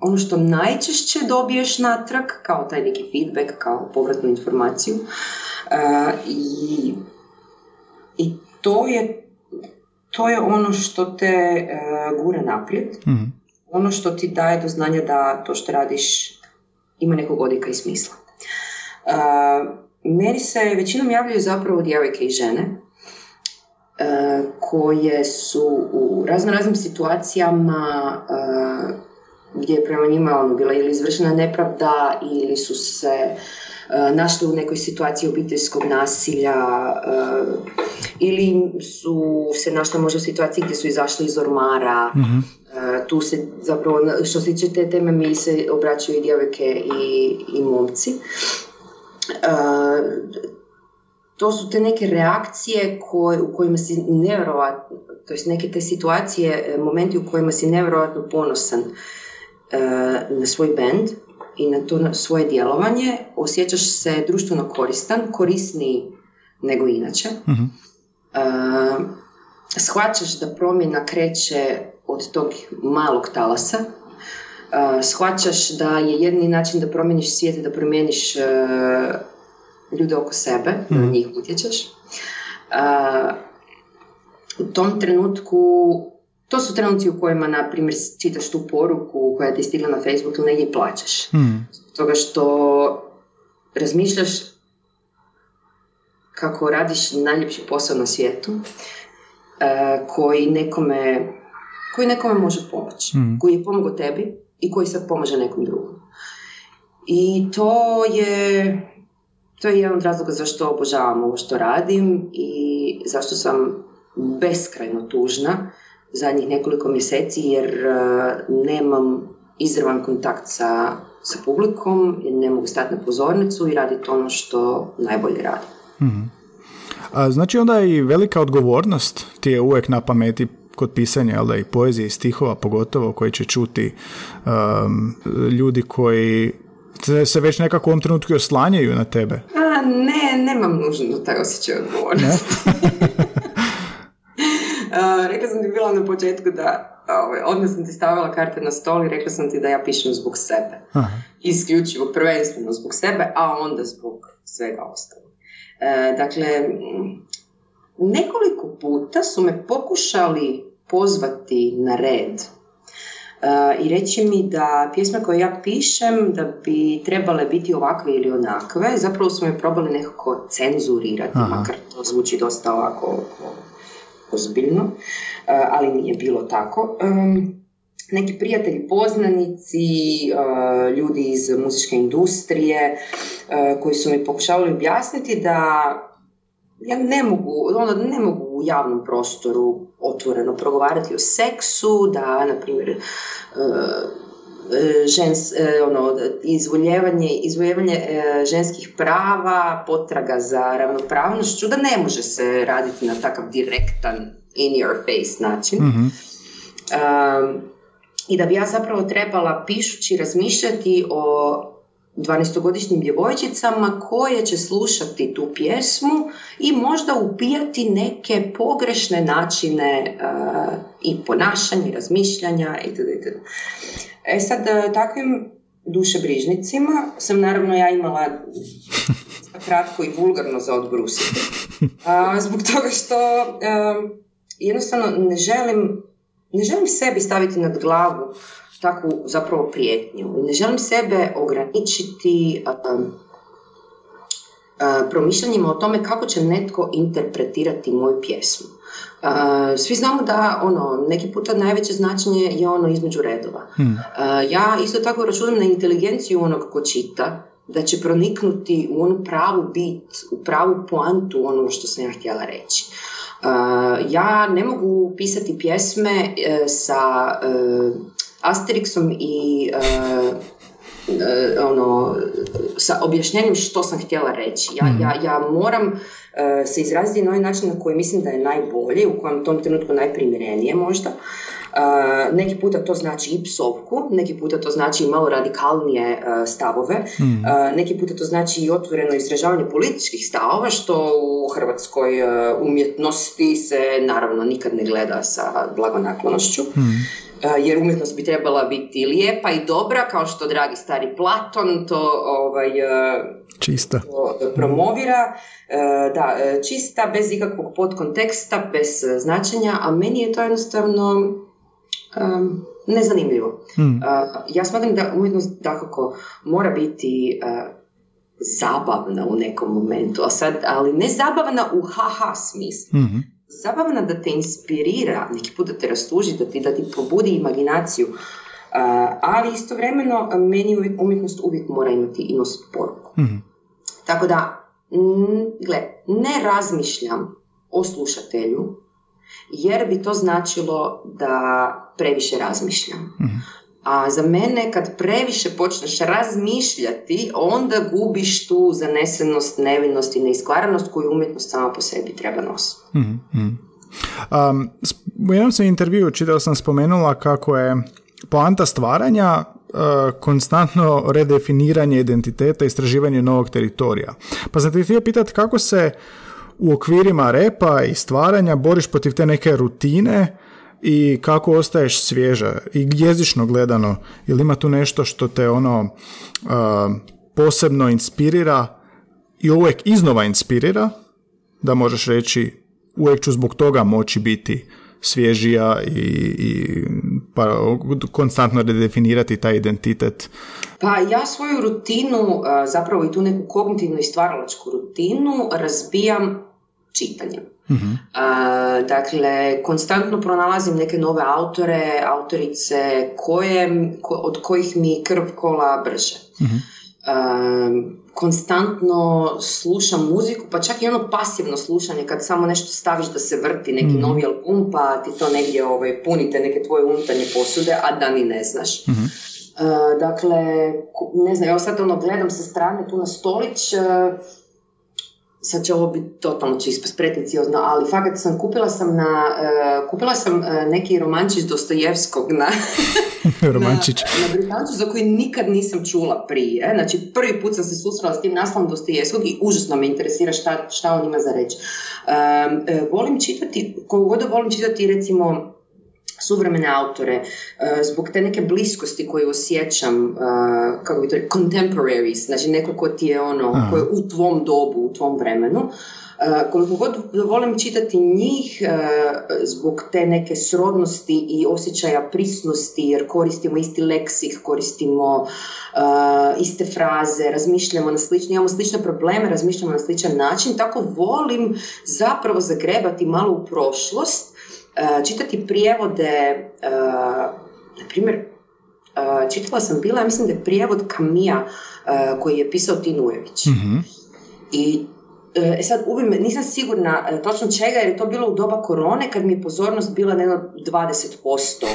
ono što najčešće dobiješ natrag, kao taj neki feedback, kao povratnu informaciju. Uh, i, I to je to je ono što te e, gura naprijed, mm ono što ti daje do znanja da to što radiš ima nekog odika i smisla. E, meni se većinom javljaju zapravo djevojke i žene e, koje su u razno raznim situacijama gdje je prema njima ono, bila ili izvršena nepravda ili su se našli u nekoj situaciji obiteljskog nasilja e, ili su se našli možda u situaciji gdje su izašli iz ormara. mm Tu se zapravo, što se tiče te teme, mi se obraćaju i djevojke i, i momci. To su te neke reakcije koje, u kojima si nevjerojatno, to jest neke te situacije, momenti u kojima si nevjerojatno ponosan na svoj band i na to svoje djelovanje, osjećaš se društveno koristan, korisniji nego inače. uh shvaćaš da promjena kreće od tog malog talasa, uh, shvaćaš da je jedni način da promijeniš svijet da promijeniš uh, ljude oko sebe, da na mhm. njih utječeš. u tom trenutku to su trenuci u kojima, na primjer, čitaš tu poruku koja ti stigla na Facebooku ili negdje plaćaš. Hmm. Toga što razmišljaš kako radiš najljepši posao na svijetu uh, koji nekome koji nekome može pomoći, hmm. koji je pomogao tebi i koji sad pomaže nekom drugom. I to je to je jedan od razloga zašto obožavam ovo što radim i zašto sam beskrajno tužna zadnjih nekoliko mjeseci jer uh, nemam izravan kontakt sa, sa publikom, ne mogu stati na pozornicu i raditi ono što najbolje radi. mm A, znači onda i velika odgovornost ti je uvijek na pameti kod pisanja, ali da i poezije i stihova pogotovo koji će čuti um, ljudi koji se već nekako u ovom trenutku oslanjaju na tebe. A, ne, nemam nužno taj osjećaj odgovornosti. rekla sam ti bila na početku da ovaj, odmah sam ti stavila karte na stol i rekla sam ti da ja pišem zbog sebe. Aha. Isključivo, prvenstveno zbog sebe, a onda zbog svega ostalog. E, dakle, nekoliko puta su me pokušali pozvati na red i reći mi da pjesme koje ja pišem da bi trebale biti ovakve ili onakve, zapravo smo je probali nekako cenzurirati, makar to zvuči dosta ovako ozbiljno, ali nije bilo tako. Neki prijatelji, poznanici, ljudi iz muzičke industrije koji su mi pokušavali objasniti da ja ne mogu, ono, ne mogu u javnom prostoru otvoreno progovarati o seksu, da, na primjer, žens, e, ono, izvoljevanje, izvoljevanje ženskih prava, potraga za ravnopravnošću, da ne može se raditi na takav direktan in your face način. mm I da bi ja zapravo trebala pišući razmišljati o 12-godišnjim djevojčicama koje će slušati tu pjesmu i možda upijati neke pogrešne načine uh, i ponašanja i razmišljanja itd. E sad, uh, takvim dušebrižnicima sam naravno ja imala kratko i vulgarno za odbrusiti. Zbog toga što jednostavno ne želim, ne želim sebi staviti nad glavu takvu zapravo prijetnju. Ne želim sebe ograničiti um, uh, promišljanjima o tome kako će netko interpretirati moju pjesmu. Uh, svi znamo da ono, neki puta najveće značenje je ono između redova. Hmm. Uh, ja isto tako računam na inteligenciju onog ko čita, da će proniknuti u onu pravu bit, u pravu poantu ono što sam ja htjela reći. ja ne mogu pisati pjesme sa Asterixom i uh, ono, sa objašnjenjem što sam htjela reći. Ja, mm. ja, ja moram uh, se izraziti na ovaj način na koji mislim da je najbolji, u kojem tom trenutku najprimjerenije možda. Uh, neki puta to znači i psovku, neki puta to znači i malo radikalnije uh, stavove, mm. neki puta to znači i otvoreno izražavanje političkih stavova, što u hrvatskoj umjetnosti se naravno nikad ne gleda sa blagonaklonošću. Mm jer umjetnost bi trebala biti lijepa i dobra, kao što dragi stari Platon to ovaj, čista. promovira. Da, čista, bez ikakvog podkonteksta, bez značenja, a meni je to jednostavno um, nezanimljivo. Hmm. Ja smatram da umjetnost dakako mora biti zabavna u nekom momentu, a sad, ali ne zabavna u haha smislu. hmm zabavna da te inspirira, neki put da te rastuži, da ti, da ti pobudi imaginaciju, ali istovremeno meni umjetnost uvijek mora imati i nositi poruku. mm Tako da, gle, ne razmišljam o slušatelju, jer bi to značilo da previše razmišljam. mm a za mene kad previše počneš razmišljati, onda gubiš tu zanesenost, nevinost i neiskvaranost koju umjetnost sama po sebi treba nositi. Mm-hmm. Um, u jednom sam intervju čitao sam spomenula kako je poanta stvaranja uh, konstantno redefiniranje identiteta i istraživanje novog teritorija. Pa sam te htio pitati kako se u okvirima repa i stvaranja boriš protiv te neke rutine i kako ostaješ svježa i jezično gledano ili ima tu nešto što te ono posebno inspirira i uvijek iznova inspirira da možeš reći uvijek ću zbog toga moći biti svježija i, i pa, konstantno redefinirati taj identitet? Pa ja svoju rutinu, zapravo i tu neku kognitivnu i stvaralačku rutinu razbijam čitanjem. Uh-huh. dakle, konstantno pronalazim neke nove autore, autorice koje, od kojih mi krv kola brže. Uh-huh. konstantno slušam muziku, pa čak i ono pasivno slušanje kad samo nešto staviš da se vrti neki uh-huh. novi album, pa ti to negdje ovaj, punite neke tvoje unutarnje posude, a da ni ne znaš. Uh, dakle, ne znam, evo sad ono gledam sa strane tu na stolić, sad će ovo biti totalno će ispast pretencijozno, ali fakat sam, kupila sam na, uh, kupila sam uh, neki romančić Dostojevskog na, romančić. na, na za koji nikad nisam čula prije. Znači, prvi put sam se susrela s tim naslovom Dostojevskog i užasno me interesira šta, šta on ima za reći. Uh, volim čitati, kogu god volim čitati recimo suvremene autore, zbog te neke bliskosti koju osjećam, kako bi to contemporaries, znači neko ko ti je ono, ko je u tvom dobu, u tvom vremenu, E, koliko god volim čitati njih e, zbog te neke srodnosti i osjećaja prisnosti jer koristimo isti leksik, koristimo e, iste fraze, razmišljamo na slični, imamo slične probleme, razmišljamo na sličan način, tako volim zapravo zagrebati malo u prošlost, čitati prijevode, na primjer, čitala sam bila, ja mislim da je prijevod Kamija koji je pisao Tinujević. mm I E sad, ubim, nisam sigurna točno čega, jer je to bilo u doba korone, kad mi je pozornost bila jedno 20% e,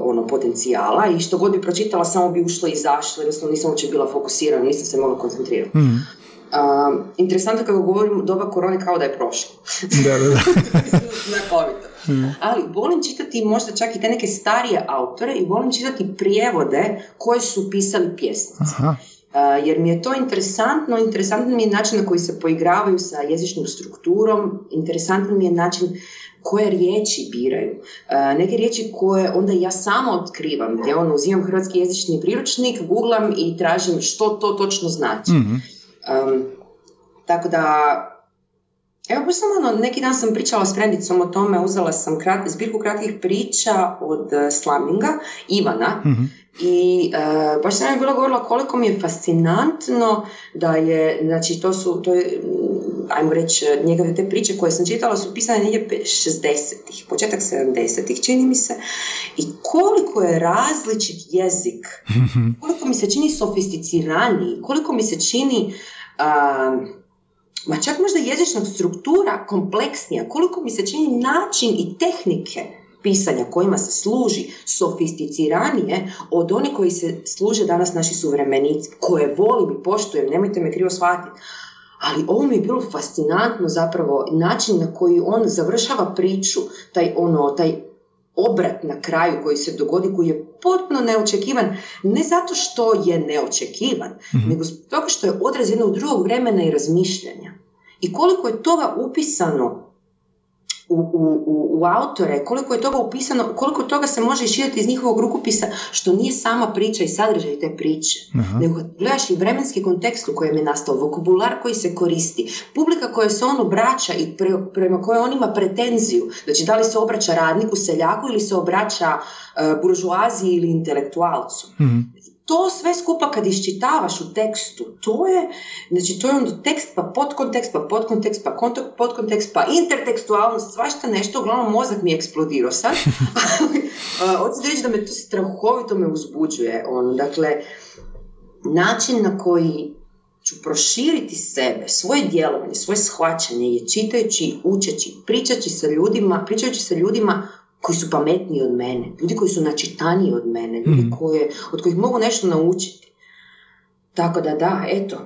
ono, potencijala i što god bi pročitala, samo bi ušla i izašla, jednostavno nisam uopće bila fokusirana, nisam se mogla koncentrirati. Mm. Uh, interesantno kako govorim doba korone kao da je prošlo. Da, da, da. mm. Ali volim čitati možda čak i te neke starije autore i volim čitati prijevode koje su pisali pjesnici. Aha jer mi je to interesantno, interesantno mi je način na koji se poigravaju sa jezičnom strukturom, interesantno mi je način koje riječi biraju. Neke riječi koje onda ja sama otkrivam, gdje ono uzimam hrvatski jezični priručnik, googlam i tražim što to točno znači. Mm tako da, evo baš sam ono, neki dan sam pričala s frendicom o tome, uzela sam krat, zbirku kratkih priča od uh, Slaminga, Ivana, mm i uh, baš sam je bila govorila koliko mi je fascinantno da je, znači to su, to je, ajmo reći, njegove te priče koje sam čitala su pisane negdje 60-ih, početak 70-ih čini mi se, i koliko je različit jezik, koliko mi se čini sofisticiraniji, koliko mi se čini, uh, ma čak možda jezična struktura kompleksnija, koliko mi se čini način i tehnike pisanja kojima se služi sofisticiranije od onih koji se služe danas naši suvremenici, koje volim i poštujem, nemojte me krivo shvatiti. Ali ovo mi je bilo fascinantno zapravo način na koji on završava priču, taj ono, taj obrat na kraju koji se dogodi, koji je potpuno neočekivan, ne zato što je neočekivan, mm nego toga što je odraz jednog drugog vremena i razmišljanja. I koliko je toga upisano u, u, u, autore, koliko je toga upisano, koliko toga se može iščitati iz njihovog rukopisa, što nije sama priča i sadržaj te priče, Aha. nego gledaš i vremenski kontekst u kojem je nastao, vokabular koji se koristi, publika koja se on obraća i prema kojoj on ima pretenziju, znači da li se obraća radniku, seljaku ili se obraća uh, buržuaziji ili intelektualcu. Mhm to sve skupa kad iščitavaš u tekstu, to je, znači to je onda tekst, pa podkontekst, pa podkontekst, pa podkontekst, pa intertekstualnost, svašta nešto, uglavnom mozak mi je eksplodirao sad. Hoću reći da me to strahovito me uzbuđuje. Ono. Dakle, način na koji ću proširiti sebe, svoje djelovanje, svoje shvaćanje je čitajući, učeći, pričajući sa ljudima, pričajući sa ljudima koji su pametniji od mene, ljudi koji su načitaniji od mene, ljudi mm. koje, od kojih mogu nešto naučiti. Tako da da, eto.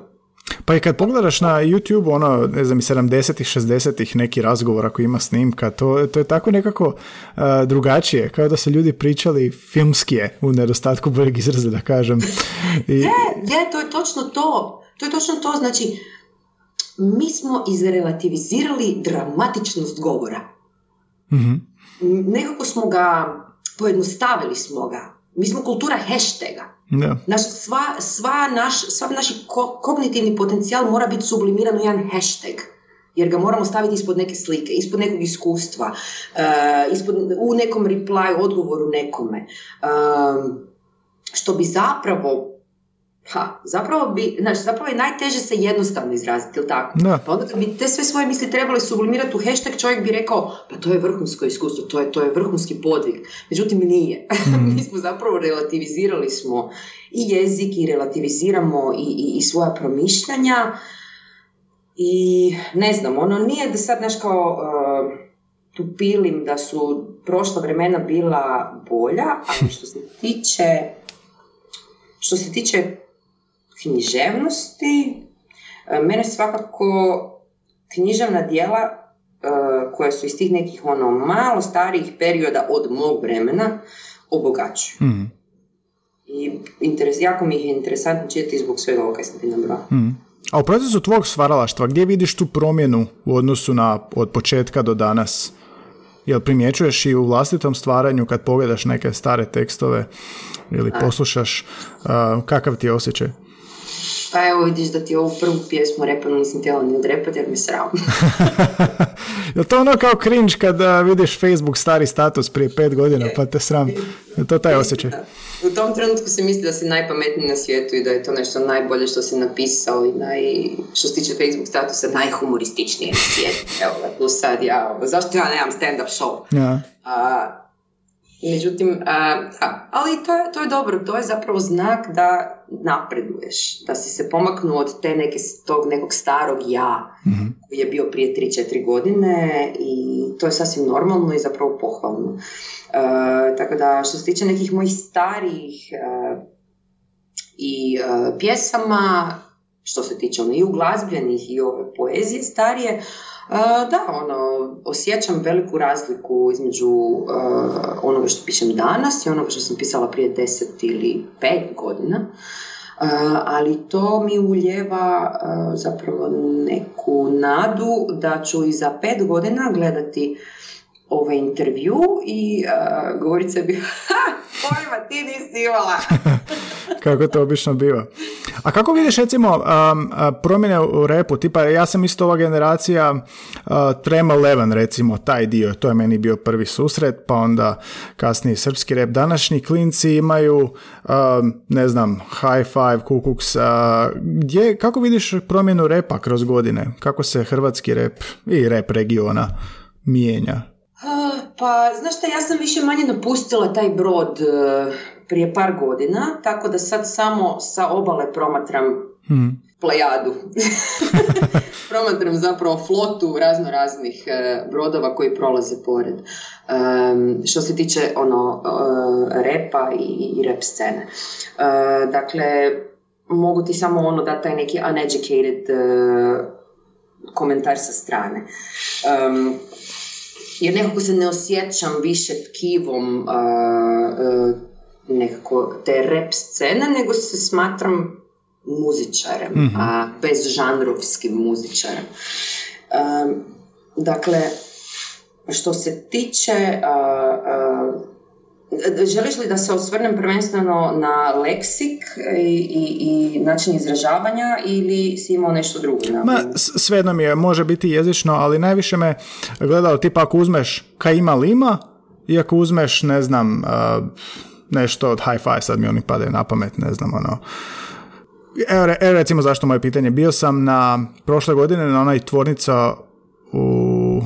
Pa i kad pogledaš na YouTube, ono, ne znam, 70-ih, 60-ih neki razgovor ako ima snimka, to, to je tako nekako uh, drugačije, kao da su ljudi pričali filmskije u nedostatku boljeg izraza, da kažem. I... Je, je, to je točno to. To je točno to, znači, mi smo izrelativizirali dramatičnost govora. mm nekako smo ga, pojednostavili smo ga. Mi smo kultura hashtaga. Naš, sva, sva naš, sva naš kognitivni potencijal mora biti sublimiran u jedan hashtag. Jer ga moramo staviti ispod neke slike, ispod nekog iskustva, uh, ispod, u nekom reply, odgovoru nekome. Uh, što bi zapravo Ha, zapravo bi, znači, zapravo je najteže se jednostavno izraziti, ili tako? Da. Pa onda bi te sve svoje misli trebali sublimirati u hashtag, čovjek bi rekao, pa to je vrhunsko iskustvo, to je, to je vrhunski podvig. Međutim, nije. Mm. Mi smo zapravo relativizirali smo i jezik i relativiziramo i, i, i svoja promišljanja i ne znam, ono nije da sad znaš kao uh, tu pilim da su prošla vremena bila bolja, ali što se tiče što se tiče književnosti. E, mene svakako književna dijela e, koja su iz tih nekih ono malo starijih perioda od mog vremena obogaćuju. Mm. I interes, jako mi ih je interesantno čitati zbog svega ovoga sam ti mm. A u procesu tvog stvaralaštva, gdje vidiš tu promjenu u odnosu na od početka do danas? Jel primjećuješ i u vlastitom stvaranju kad pogledaš neke stare tekstove ili poslušaš, kakav ti je osjećaj? Pa evo vidiš da ti ovu prvu pjesmu repanu nisam htjela ni odrepati jer mi sram. je to ono kao cringe kada vidiš Facebook stari status prije pet godina pa te sram? Je to taj osjećaj? U tom trenutku se misli da si najpametniji na svijetu i da je to nešto najbolje što si napisao i naj, što se tiče Facebook statusa najhumorističnije na svijetu. Evo tu sad ja, zašto ja nemam stand-up show? Ja. A, Međutim, ali to je, to je dobro, to je zapravo znak da napreduješ, da si se pomaknuo od te neke, tog nekog starog ja mm koji je bio prije 3-4 godine i to je sasvim normalno i zapravo pohvalno. E, tako da što se tiče nekih mojih starijih e, i e, pjesama, što se tiče ono, i uglazbljenih i ove poezije starije, da, ono, osjećam veliku razliku između uh, onoga što pišem danas i onoga što sam pisala prije deset ili pet godina. ali to mi uljeva zapravo neku nadu da ću i za pet godina gledati ovaj intervju i uh, govorit se bi ha, pojma ti nisi imala. kako to obično biva. A kako vidiš recimo um, promjene u repu, tipa ja sam isto ova generacija uh, Trema Eleven recimo, taj dio, to je meni bio prvi susret, pa onda kasniji srpski rep. Današnji klinci imaju, um, ne znam, High Five, Kukuks, uh, gdje, kako vidiš promjenu repa kroz godine? Kako se hrvatski rep i rep regiona mijenja? Pa, znaš šta, ja sam više manje napustila taj brod e, prije par godina, tako da sad samo sa obale promatram hmm. plejadu. promatram zapravo flotu razno raznih e, brodova koji prolaze pored. što se tiče ono e, repa i, i rep scene. dakle, mogu ti samo ono da taj neki uneducated komentar sa strane. Um, jer nekako se ne osjećam više tkivom nekako te rap scene, nego se smatram muzičarem, mm a bez žanrovskim muzičarem. dakle, što se tiče Želiš li da se osvrnem prvenstveno na leksik i, i, i način izražavanja ili si imao nešto drugo? Ma, svejedno mi je, može biti jezično, ali najviše me gledao tipa ako uzmeš ka ima lima i ako uzmeš, ne znam, nešto od hi-fi, sad mi oni padaju na pamet, ne znam, ono, Evo, evo recimo zašto moje pitanje. Bio sam na prošle godine na onaj tvornica u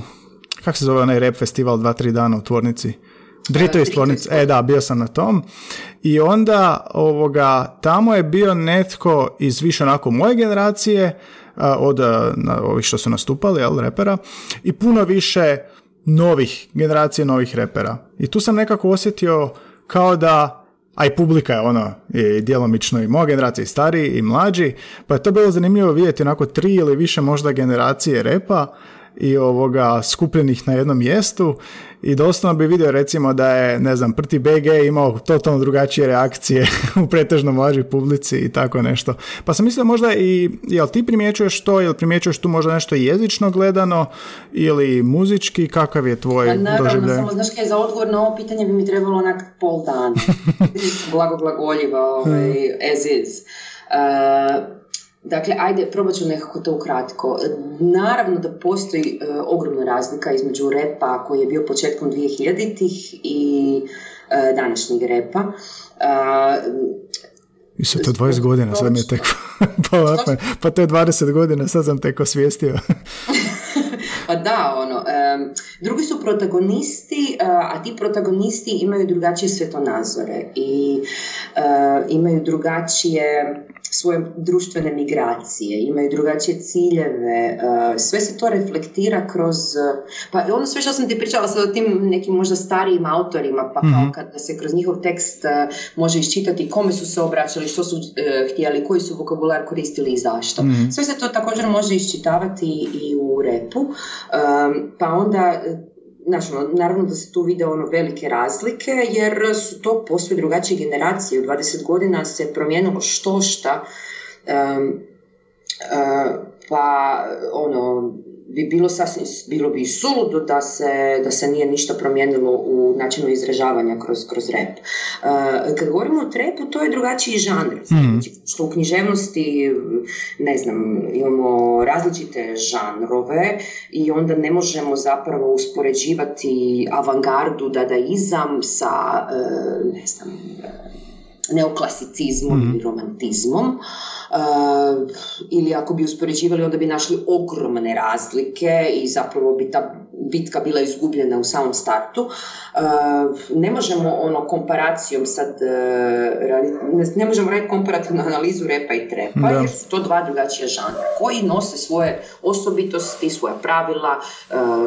kako se zove onaj rap festival dva, tri dana u tvornici Drito iz tvornice, e da, bio sam na tom. I onda ovoga, tamo je bio netko iz više onako moje generacije, od ovih što su nastupali, jel, repera, i puno više novih generacije novih repera. I tu sam nekako osjetio kao da, a i publika je ono, i djelomično i moja generacija i stariji i mlađi, pa je to bilo zanimljivo vidjeti onako tri ili više možda generacije repa i ovoga skupljenih na jednom mjestu i doslovno bi vidio recimo da je, ne znam, Prti BG imao totalno drugačije reakcije u pretežno mlađoj publici i tako nešto. Pa sam mislio možda i, jel ti primjećuješ to, jel primjećuješ tu možda nešto jezično gledano ili muzički, kakav je tvoj pa, naravno, doživljaj? Samo, znaš kaj, za odgovor na ovo pitanje bi mi trebalo onak pol dana. Blago ovaj, as is. Uh, Dakle, ajde, probat ću nekako to ukratko. Naravno da postoji e, ogromna razlika između repa koji je bio početkom 2000-ih i e, današnjeg repa. I to 20 godina, sad mi je tek... pa, pa to je 20 godina, sad sam tek osvijestio. pa da, ono, drugi su protagonisti, e, a ti protagonisti imaju drugačije svetonazore i imaju drugačije svoje društvene migracije, imaju drugačije ciljeve, uh, sve se to reflektira kroz, uh, pa ono sve što sam ti pričala sad o tim nekim možda starijim autorima, pa mm kada se kroz njihov tekst uh, može iščitati kome su se obraćali, što su htjeli, koji su vokabular koristili i zašto. Mhm. Sve se to također može iščitavati i u repu, pa onda Znači, naravno da se tu vide ono velike razlike jer su to posve drugačije generacije. U 20 godina se promijenilo što šta. Um, pa ono, bi bilo sasvim, bilo bi suludo da se, da se nije ništa promijenilo u načinu izražavanja kroz, kroz rap. Uh, kad govorimo o trepu, to je drugačiji žanr. mm Što u književnosti, ne znam, imamo različite žanrove i onda ne možemo zapravo uspoređivati avangardu, dadaizam sa, uh, ne znam, neoklasicizmom mm i romantizmom. Uh, ili ako bi uspoređivali onda bi našli ogromne razlike i zapravo bi ta bitka bila izgubljena u samom startu. Uh, ne možemo ono komparacijom sad uh, ne, možemo raditi komparativnu analizu repa i trepa jer su to dva drugačija žanra. Koji nose svoje osobitosti, svoja pravila,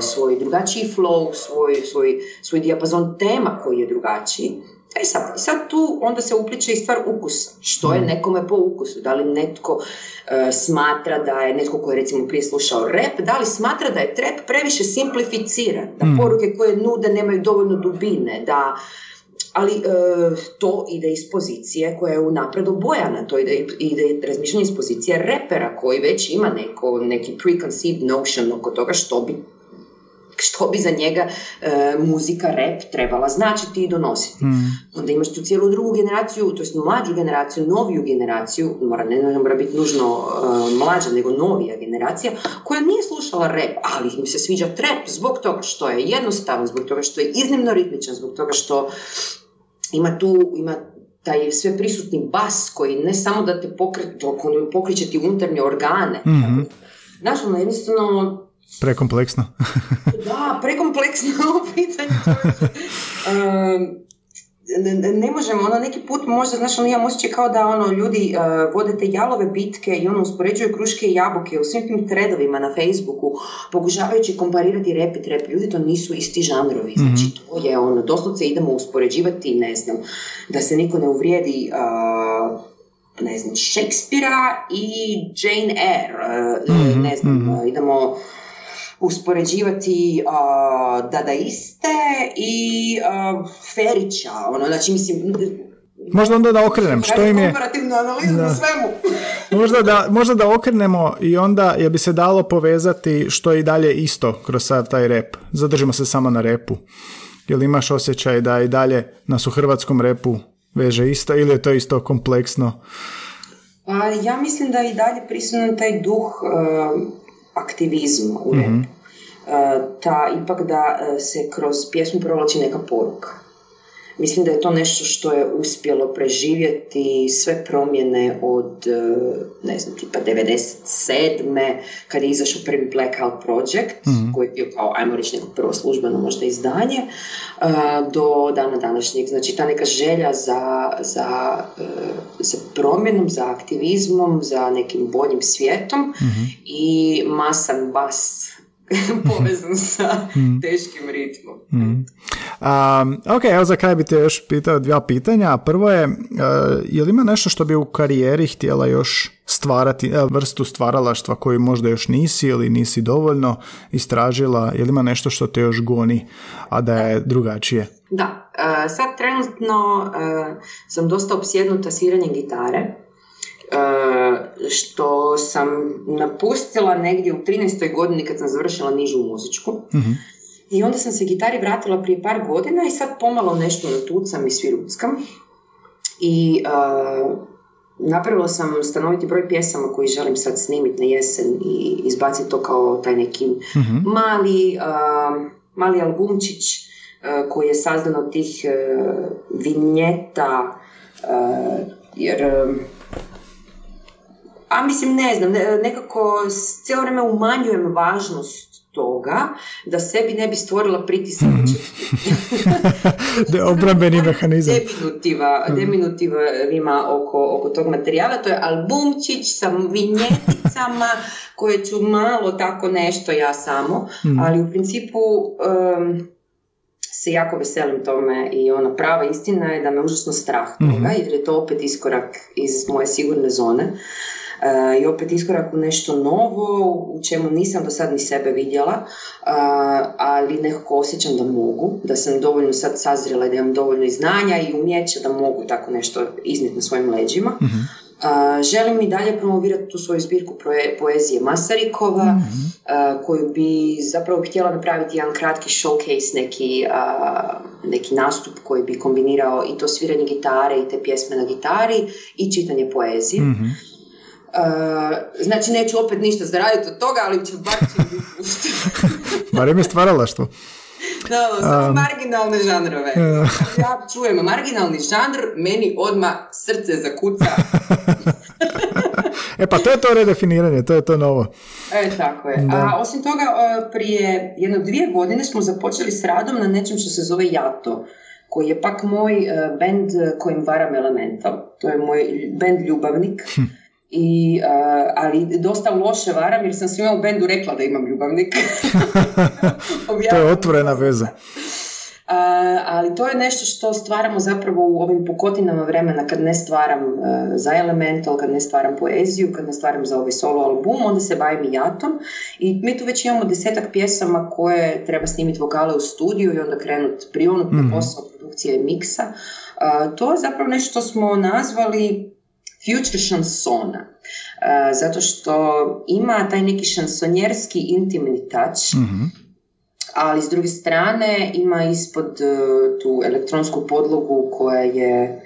svoj drugačiji flow, svoj, svoj, svoj dijapazon tema koji je drugačiji E sad, sad tu onda se upliče i stvar ukusa. Što je mm. nekome po ukusu? Da li netko e, smatra da je netko koji je recimo prije slušao rap, da li smatra da je trap previše simplificiran, da mm. poruke koje nude nemaju dovoljno dubine, da ali e, to ide iz pozicije koja je unapred obojana, to ide, ide razmišljanje iz pozicije repera koji već ima neko, neki preconceived notion oko toga što bi što bi za njega e, muzika, rap trebala značiti i donositi. Mm. Onda imaš tu cijelu drugu generaciju, to jest mlađu generaciju, noviju generaciju, mora, ne, mora biti nužno e, mlađa, nego novija generacija, koja nije slušala rap, ali im se sviđa trap zbog toga što je jednostavan, zbog toga što je iznimno ritmičan, zbog toga što ima tu, ima taj sve prisutni bas koji ne samo da te pokreće ti unutarnje organe, mm-hmm. Znaš, ono, jednostavno Prekompleksno. da, prekompleksno pitanje. ne, ne možemo, ono neki put možda, znaš, ono imam osjećaj kao da ono ljudi uh, vode te jalove bitke i ono uspoređuju kruške i jabuke u svim tim threadovima na Facebooku, pokušavajući komparirati rap i trap. Ljudi to nisu isti žanrovi, mm znači to je ono, doslovce idemo uspoređivati, ne znam, da se niko ne uvrijedi uh, ne znam, Shakespearea i Jane Eyre, uh, ne znam, mm idemo uspoređivati uh, dadaiste i uh, Ferića, ono, znači mislim, Možda onda da okrenem, što im je... Komparativnu analizu da. svemu. možda, da, možda da okrenemo i onda je bi se dalo povezati što je i dalje isto kroz sad taj rep. Zadržimo se samo na repu. Jel imaš osjećaj da i dalje nas u hrvatskom repu veže isto ili je to isto kompleksno? Pa ja mislim da i dalje prisutan taj duh uh, aktivizma u mm ta ipak da e, se kroz pjesmu provlači neka poruka. Mislim da je to nešto što je uspjelo preživjeti sve promjene od, e, ne znam, tipa 97. kad je izašao prvi Blackout Project, mm koji je bio kao, ajmo reći, neko prvo službeno možda izdanje, do dana današnjeg. Znači, ta neka želja za, za, za promjenom, za aktivizmom, za nekim boljim svijetom mm i masan bas povezan sa mm. teškim ritmom. Mm. ok, evo za kraj bi te još pitao dva pitanja. Prvo je, uh, je li ima nešto što bi u karijeri htjela još stvarati, uh, vrstu stvaralaštva koju možda još nisi ili nisi dovoljno istražila? Je li ima nešto što te još goni, a da je drugačije? Da, uh, sad trenutno sam dosta opsjednuta sviranjem gitare E, što sam napustila negdje u 13. godini kad sam završila nižu muzičku. uh I onda sam se gitari vratila prije par godina i sad pomalo nešto natucam i sviruckam. I uh, napravila sam stanoviti broj pjesama koji želim sad snimiti na jesen i izbaciti to kao taj neki uh mali, uh, mali albumčić koji je sazdan od tih vinjeta jer a mislim, ne znam, nekako cijelo vrijeme umanjujem važnost toga da sebi ne bi stvorila pritisak. da obrambeni mehanizam. Deminutiva, deminutiva ima oko, oko tog materijala. To je albumčić sa vinjeticama koje ću malo tako nešto ja samo, mm. ali u principu um, se jako veselim tome i ona prava istina je da me užasno strah toga mm jer je to opet iskorak iz moje sigurne zone i opet iskorak u nešto novo u čemu nisam do sad ni sebe vidjela, ali nekako osjećam da mogu, da sam dovoljno sad sazrela i da imam dovoljno i znanja i umjeća da mogu tako nešto iznijeti na svojim leđima. Mhm. želim i dalje promovirati tu svoju zbirku poezije Masarikova, mhm. koju bi zapravo htjela napraviti jedan kratki showcase, neki, neki nastup koji bi kombinirao i to sviranje gitare i te pjesme na gitari i čitanje poezije. Mm znači neću opet ništa zaraditi od toga, ali ću bar ću stvarala što? Da, samo marginalne žanrove. Ja čujem marginalni žanr, meni odmah srce zakuca. e pa to je to redefiniranje, to je to novo. E, tako je. A osim toga, prije jedno dvije godine smo započeli s radom na nečem što se zove Jato koji je pak moj band kojim varam Elemental. To je moj band Ljubavnik. Hm. I, uh, ali dosta loše varam jer sam svima u bendu rekla da imam ljubavnik. to je otvorena veza. Uh, ali to je nešto što stvaramo zapravo u ovim pokotinama vremena kad ne stvaram uh, za Elemental, kad ne stvaram poeziju, kad ne stvaram za ovaj solo album, onda se bavim i jatom i mi tu već imamo desetak pjesama koje treba snimiti vokale u studiju i onda krenut prionut mm-hmm. posao produkcije i miksa. Uh, to je zapravo nešto što smo nazvali future šansona. Uh, zato što ima taj neki šansonjerski intimni touch, mm ali s druge strane ima ispod uh, tu elektronsku podlogu koja je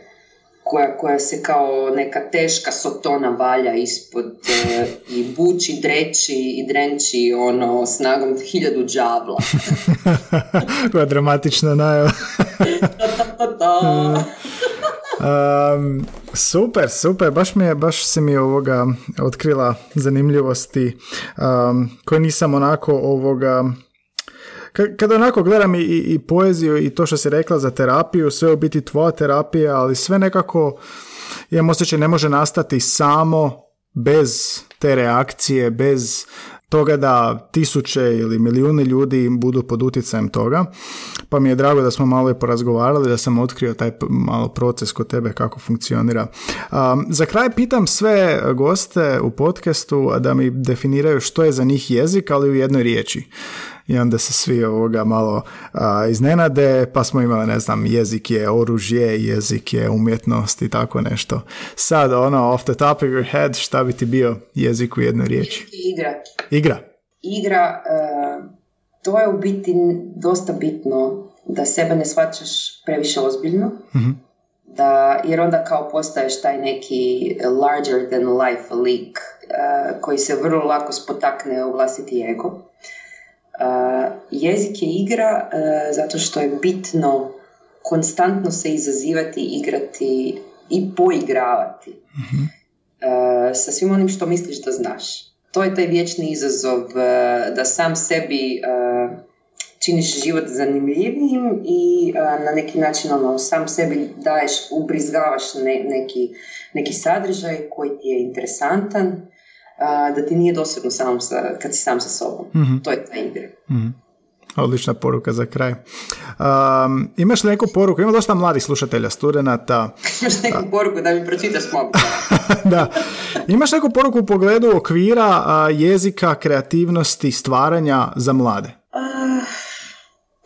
koja, koja se kao neka teška sotona valja ispod uh, i buči, dreči i drenči ono snagom hiljadu džavla. koja dramatična najava. Um, super, super, baš mi je, baš se mi ovoga otkrila zanimljivosti um, koje nisam onako ovoga kada onako gledam i, i poeziju i to što si rekla za terapiju, sve u biti tvoja terapija, ali sve nekako imam osjećaj ne može nastati samo bez te reakcije, bez toga da tisuće ili milijuni ljudi budu pod utjecajem toga. Pa mi je drago da smo malo i porazgovarali, da sam otkrio taj malo proces kod tebe kako funkcionira. za kraj pitam sve goste u podcastu da mi definiraju što je za njih jezik, ali u jednoj riječi i onda se svi ovoga malo a, iznenade, pa smo imali, ne znam, jezik je oružje, jezik je umjetnost i tako nešto. Sad, ono, off the top of your head, šta bi ti bio jezik u jednoj riječi? Igra. Igra? Igra, uh, to je u biti dosta bitno da sebe ne shvaćaš previše ozbiljno, mm da, jer onda kao postaješ taj neki larger than life lik uh, koji se vrlo lako spotakne u vlastiti ego jezik je igra e, zato što je bitno konstantno se izazivati, igrati i poigravati. Mm sa svim onim što misliš da znaš. To je taj vječni izazov da sam sebi činiš život zanimljivijim i na neki način ono, sam sebi daješ, ubrizgavaš neki, neki sadržaj koji ti je interesantan da ti nije dosadno sam sa, kad si sam sa sobom. mm To je ta igra. mm Odlična poruka za kraj. Um, imaš li neku poruku? Ima dosta mladih slušatelja, studenata. imaš neku poruku da mi pročitaš mogu. da. Imaš neku poruku u pogledu okvira jezika, kreativnosti, stvaranja za mlade? Uh,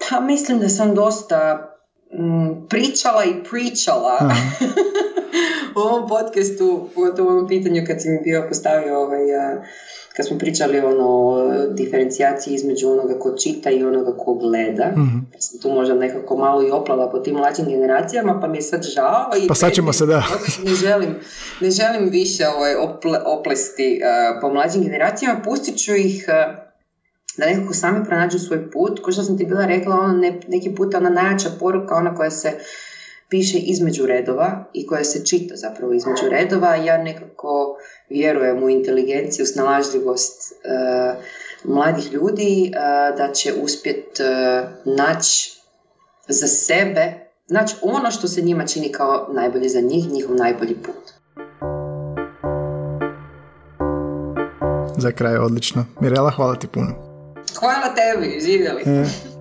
pa mislim da sam dosta mm, pričala i pričala. u ovom podcastu, pogotovo u ovom pitanju kad si mi bio postavio ovaj, kad smo pričali ono, o diferencijaciji između onoga ko čita i onoga ko gleda. Mm-hmm. Sam tu možda nekako malo i oplala po tim mlađim generacijama, pa mi je sad žao. I pa sad ćemo se da. Ne želim, ne želim više ovaj, ople, oplesti uh, po mlađim generacijama, pustit ću ih uh, da nekako sami pronađu svoj put. Ko što sam ti bila rekla, ono ne, neki put ona najjača poruka, ona koja se piše između redova i koja se čita zapravo između redova. Ja nekako vjerujem u inteligenciju, snalažljivost uh, mladih ljudi uh, da će uspjeti uh, naći za sebe, naći ono što se njima čini kao najbolje za njih, njihov najbolji put. Za kraj odlično. Mirela, hvala ti puno. Hvala tebi, živjeli. E.